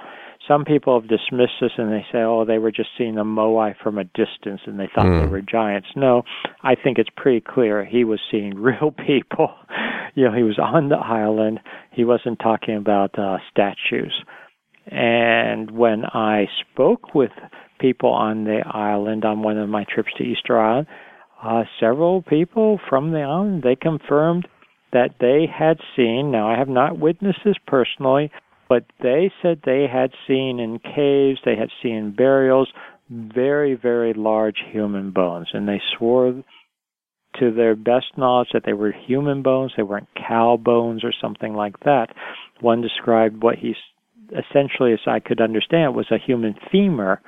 Some people have dismissed this and they say, oh, they were just seeing the moai from a distance and they thought mm. they hmm. were giants. No, I think it's pretty clear he was seeing real people. you know, he was on the island. He wasn't talking about uh, statues. And when I spoke with people on the island on one of my trips to Easter Island, uh, several people from the island they confirmed that they had seen. Now I have not witnessed this personally, but they said they had seen in caves, they had seen burials, very very large human bones, and they swore to their best knowledge that they were human bones. They weren't cow bones or something like that. One described what he essentially, as I could understand, was a human femur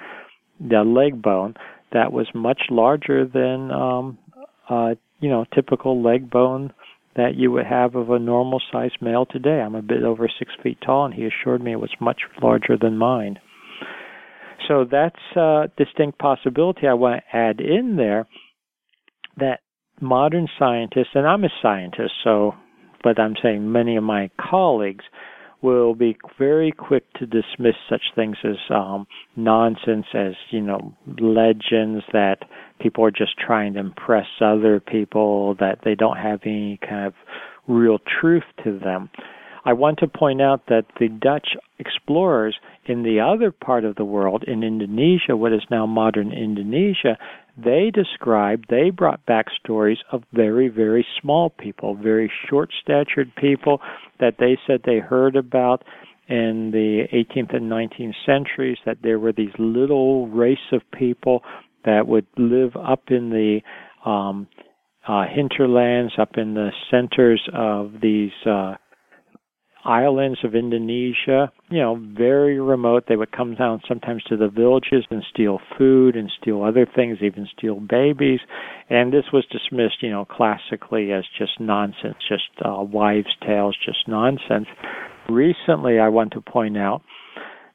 the leg bone that was much larger than um, uh, you know typical leg bone that you would have of a normal sized male today. I'm a bit over six feet tall, and he assured me it was much larger than mine. So that's a distinct possibility I want to add in there that modern scientists, and I'm a scientist, so, but I'm saying many of my colleagues will be very quick to dismiss such things as um, nonsense, as you know, legends that people are just trying to impress other people, that they don't have any kind of real truth to them. I want to point out that the Dutch explorers in the other part of the world, in Indonesia, what is now modern Indonesia, they described, they brought back stories of very, very small people, very short statured people that they said they heard about in the 18th and 19th centuries, that there were these little race of people that would live up in the um, uh, hinterlands, up in the centers of these uh, islands of Indonesia, you know, very remote. They would come down sometimes to the villages and steal food and steal other things, even steal babies. And this was dismissed, you know, classically as just nonsense, just uh, wives' tales, just nonsense. Recently, I want to point out,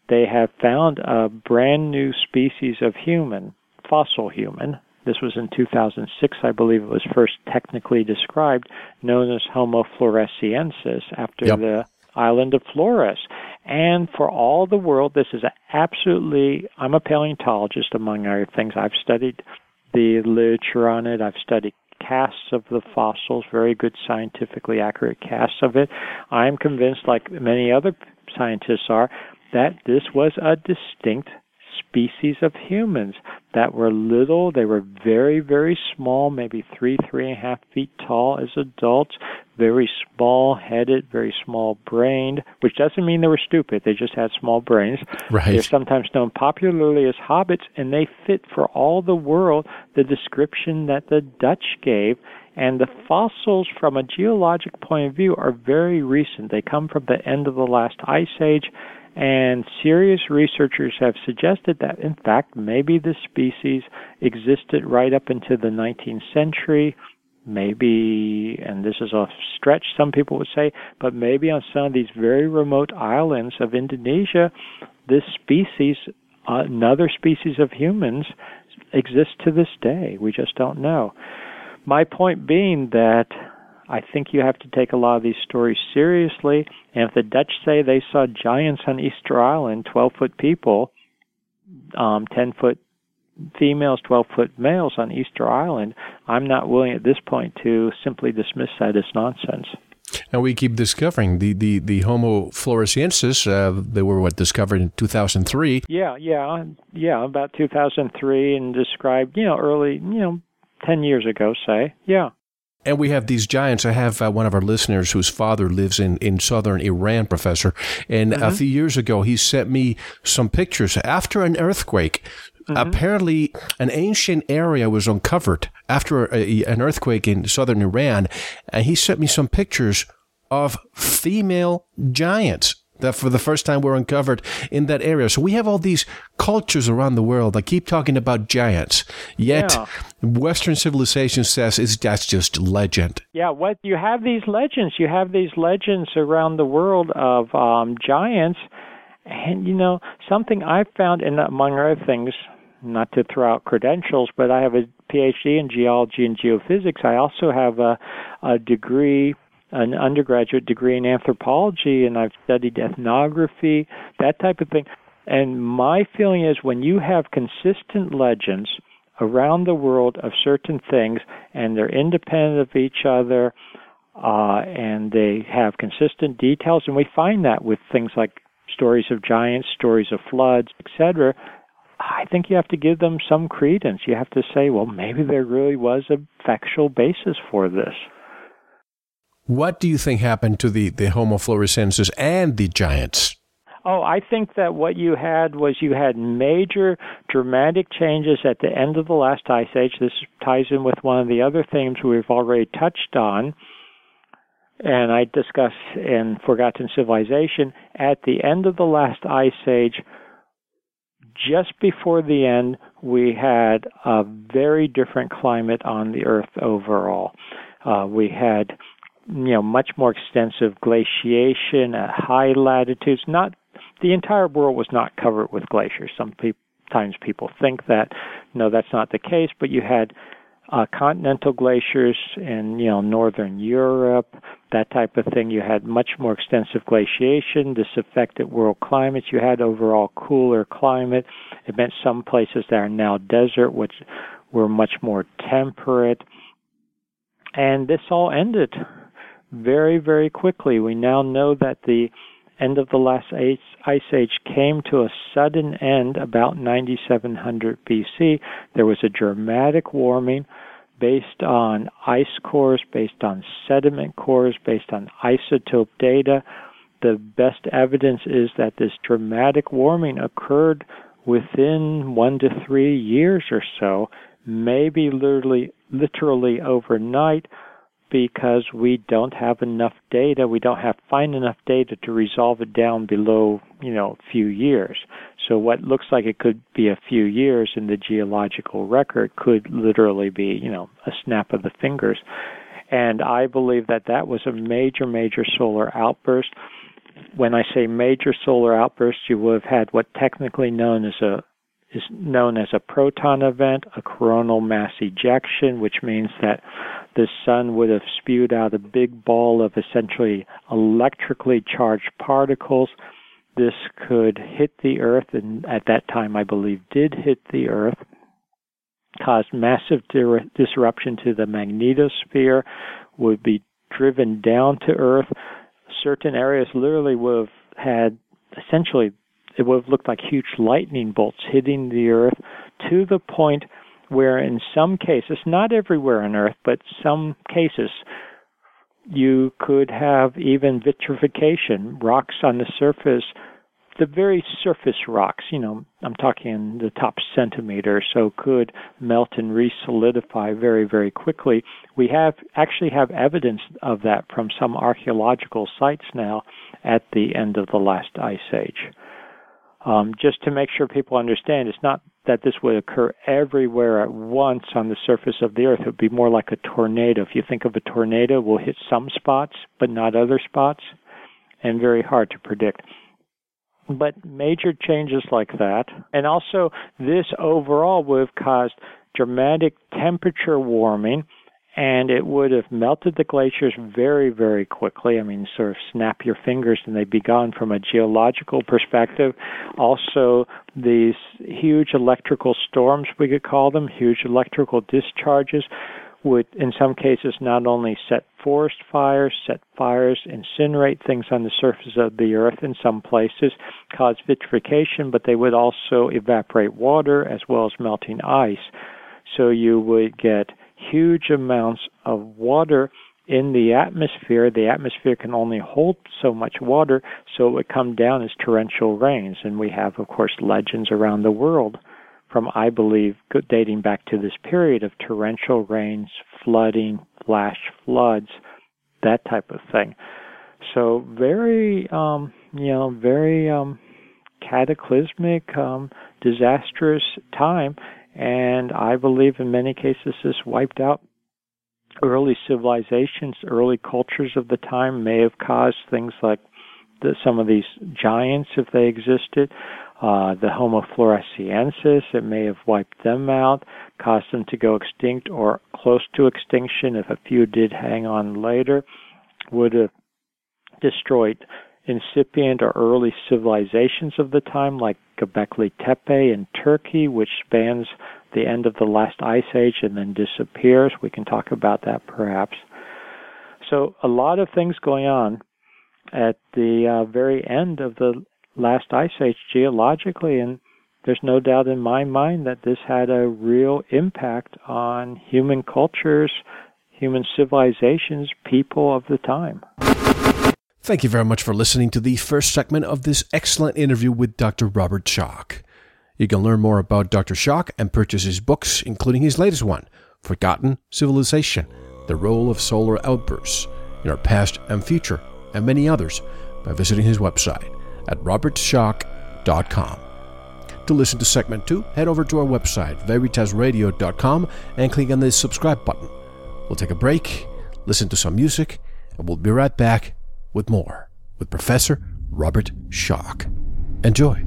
they have found a brand new species of human, fossil human. This was in 2006, I believe it was first technically described, known as Homo floresiensis, after yep. the island of Flores. And for all the world, this is absolutely, I'm a paleontologist among other things. I've studied the literature on it, I've studied casts of the fossils, very good scientifically accurate casts of it. I'm convinced, like many other scientists are, that this was a distinct species of humans that were little. They were very, very small, maybe three, three and a half feet tall as adults, very small headed, very small brained, which doesn't mean they were stupid. They just had small brains. Right. They're sometimes known popularly as hobbits, and they fit for all the world the description that the Dutch gave. And the fossils, from a geologic point of view, are very recent. They come from the end of the last ice age and serious researchers have suggested that, in fact, maybe this species existed right up into the 19th century. Maybe, and this is a stretch, some people would say, but maybe on some of these very remote islands of Indonesia, this species, another species of humans, exists to this day. We just don't know. My point being that I think you have to take a lot of these stories seriously. And if the Dutch say they saw giants on Easter Island, 12 foot people, um, 10 foot females, 12 foot males on Easter Island, I'm not willing at this point to simply dismiss that as nonsense. And we keep discovering the, the, the Homo floresiensis. Uh, they were what discovered in 2003. Yeah, yeah, yeah, about 2003, and described you know early, you know, 10 years ago, say, yeah. And we have these giants. I have uh, one of our listeners whose father lives in, in southern Iran, Professor. And mm-hmm. a few years ago, he sent me some pictures after an earthquake. Mm-hmm. Apparently, an ancient area was uncovered after a, an earthquake in southern Iran. And he sent me some pictures of female giants that for the first time were uncovered in that area. So we have all these cultures around the world that keep talking about giants, yet yeah. Western civilization says it's that's just legend. Yeah, what you have these legends, you have these legends around the world of um, giants, and you know something I found, and among other things, not to throw out credentials, but I have a PhD in geology and geophysics, I also have a, a degree an undergraduate degree in anthropology and I've studied ethnography, that type of thing. And my feeling is when you have consistent legends around the world of certain things and they're independent of each other uh, and they have consistent details, and we find that with things like stories of giants, stories of floods, etc. I think you have to give them some credence. You have to say, well, maybe there really was a factual basis for this. What do you think happened to the, the Homo floresiensis and the giants? Oh, I think that what you had was you had major dramatic changes at the end of the last ice age. This ties in with one of the other themes we've already touched on, and I discussed in Forgotten Civilization. At the end of the last ice age, just before the end, we had a very different climate on the Earth overall. Uh, we had you know much more extensive glaciation at high latitudes not the entire world was not covered with glaciers some pe- times people think that no that's not the case but you had uh, continental glaciers in you know northern Europe, that type of thing. You had much more extensive glaciation. This affected world climates. You had overall cooler climate. It meant some places that are now desert, which were much more temperate. And this all ended very, very quickly. We now know that the end of the last ice age came to a sudden end about 9700 BC. There was a dramatic warming based on ice cores, based on sediment cores, based on isotope data. The best evidence is that this dramatic warming occurred within one to three years or so, maybe literally, literally overnight because we don't have enough data. We don't have fine enough data to resolve it down below, you know, a few years. So what looks like it could be a few years in the geological record could literally be, you know, a snap of the fingers. And I believe that that was a major, major solar outburst. When I say major solar outburst, you would have had what technically known as a is known as a proton event, a coronal mass ejection, which means that the sun would have spewed out a big ball of essentially electrically charged particles. This could hit the Earth, and at that time, I believe, did hit the Earth, caused massive di- disruption to the magnetosphere, would be driven down to Earth. Certain areas literally would have had essentially it would have looked like huge lightning bolts hitting the earth to the point where in some cases, not everywhere on earth, but some cases, you could have even vitrification, rocks on the surface, the very surface rocks, you know, I'm talking the top centimeter, so could melt and resolidify very, very quickly. We have actually have evidence of that from some archaeological sites now at the end of the last ice age. Um, just to make sure people understand, it's not that this would occur everywhere at once on the surface of the earth. It would be more like a tornado. If you think of a tornado, will hit some spots, but not other spots, and very hard to predict. But major changes like that, and also this overall would have caused dramatic temperature warming and it would have melted the glaciers very, very quickly. I mean, sort of snap your fingers and they'd be gone from a geological perspective. Also, these huge electrical storms, we could call them, huge electrical discharges, would in some cases not only set forest fires, set fires, incinerate things on the surface of the earth in some places, cause vitrification, but they would also evaporate water as well as melting ice. So you would get huge amounts of water in the atmosphere. The atmosphere can only hold so much water, so it would come down as torrential rains. And we have, of course, legends around the world from, I believe, dating back to this period of torrential rains, flooding, flash floods, that type of thing. So very, um, you know, very um, cataclysmic, um, disastrous time. And I believe in many cases this wiped out early civilizations, early cultures of the time, may have caused things like the, some of these giants if they existed. Uh, the Homo floresiensis, it may have wiped them out, caused them to go extinct or close to extinction if a few did hang on later, would have destroyed incipient or early civilizations of the time like Göbekli Tepe in Turkey, which spans the end of the last ice age and then disappears. We can talk about that perhaps. So, a lot of things going on at the uh, very end of the last ice age geologically, and there's no doubt in my mind that this had a real impact on human cultures, human civilizations, people of the time. Thank you very much for listening to the first segment of this excellent interview with Dr. Robert Schoch. You can learn more about Dr. Schoch and purchase his books, including his latest one, Forgotten Civilization The Role of Solar Outbursts in Our Past and Future, and many others, by visiting his website at robertschoch.com. To listen to segment 2, head over to our website, veritasradio.com, and click on the subscribe button. We'll take a break, listen to some music, and we'll be right back with more with Professor Robert Schoch. Enjoy.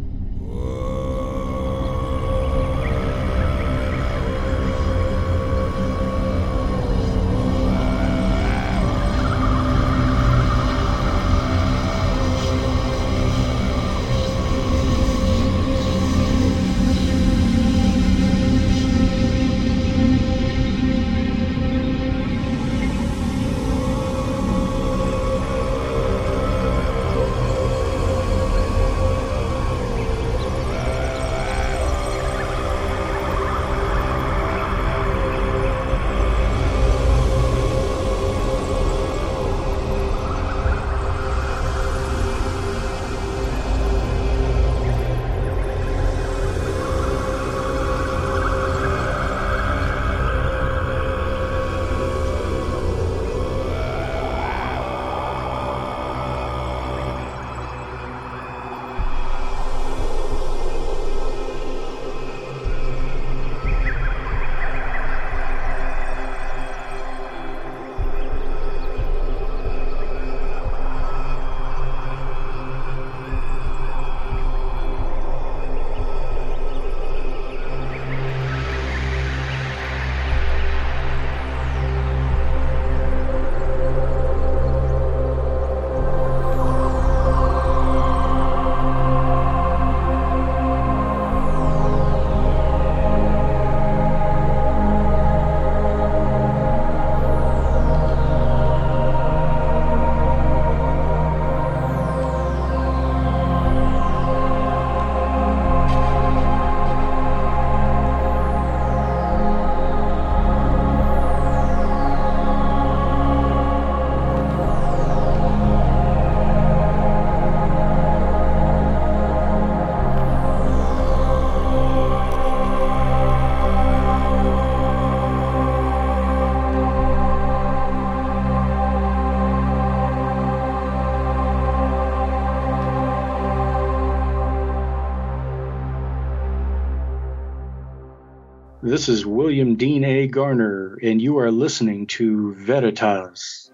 This is William Dean A. Garner, and you are listening to Veritas.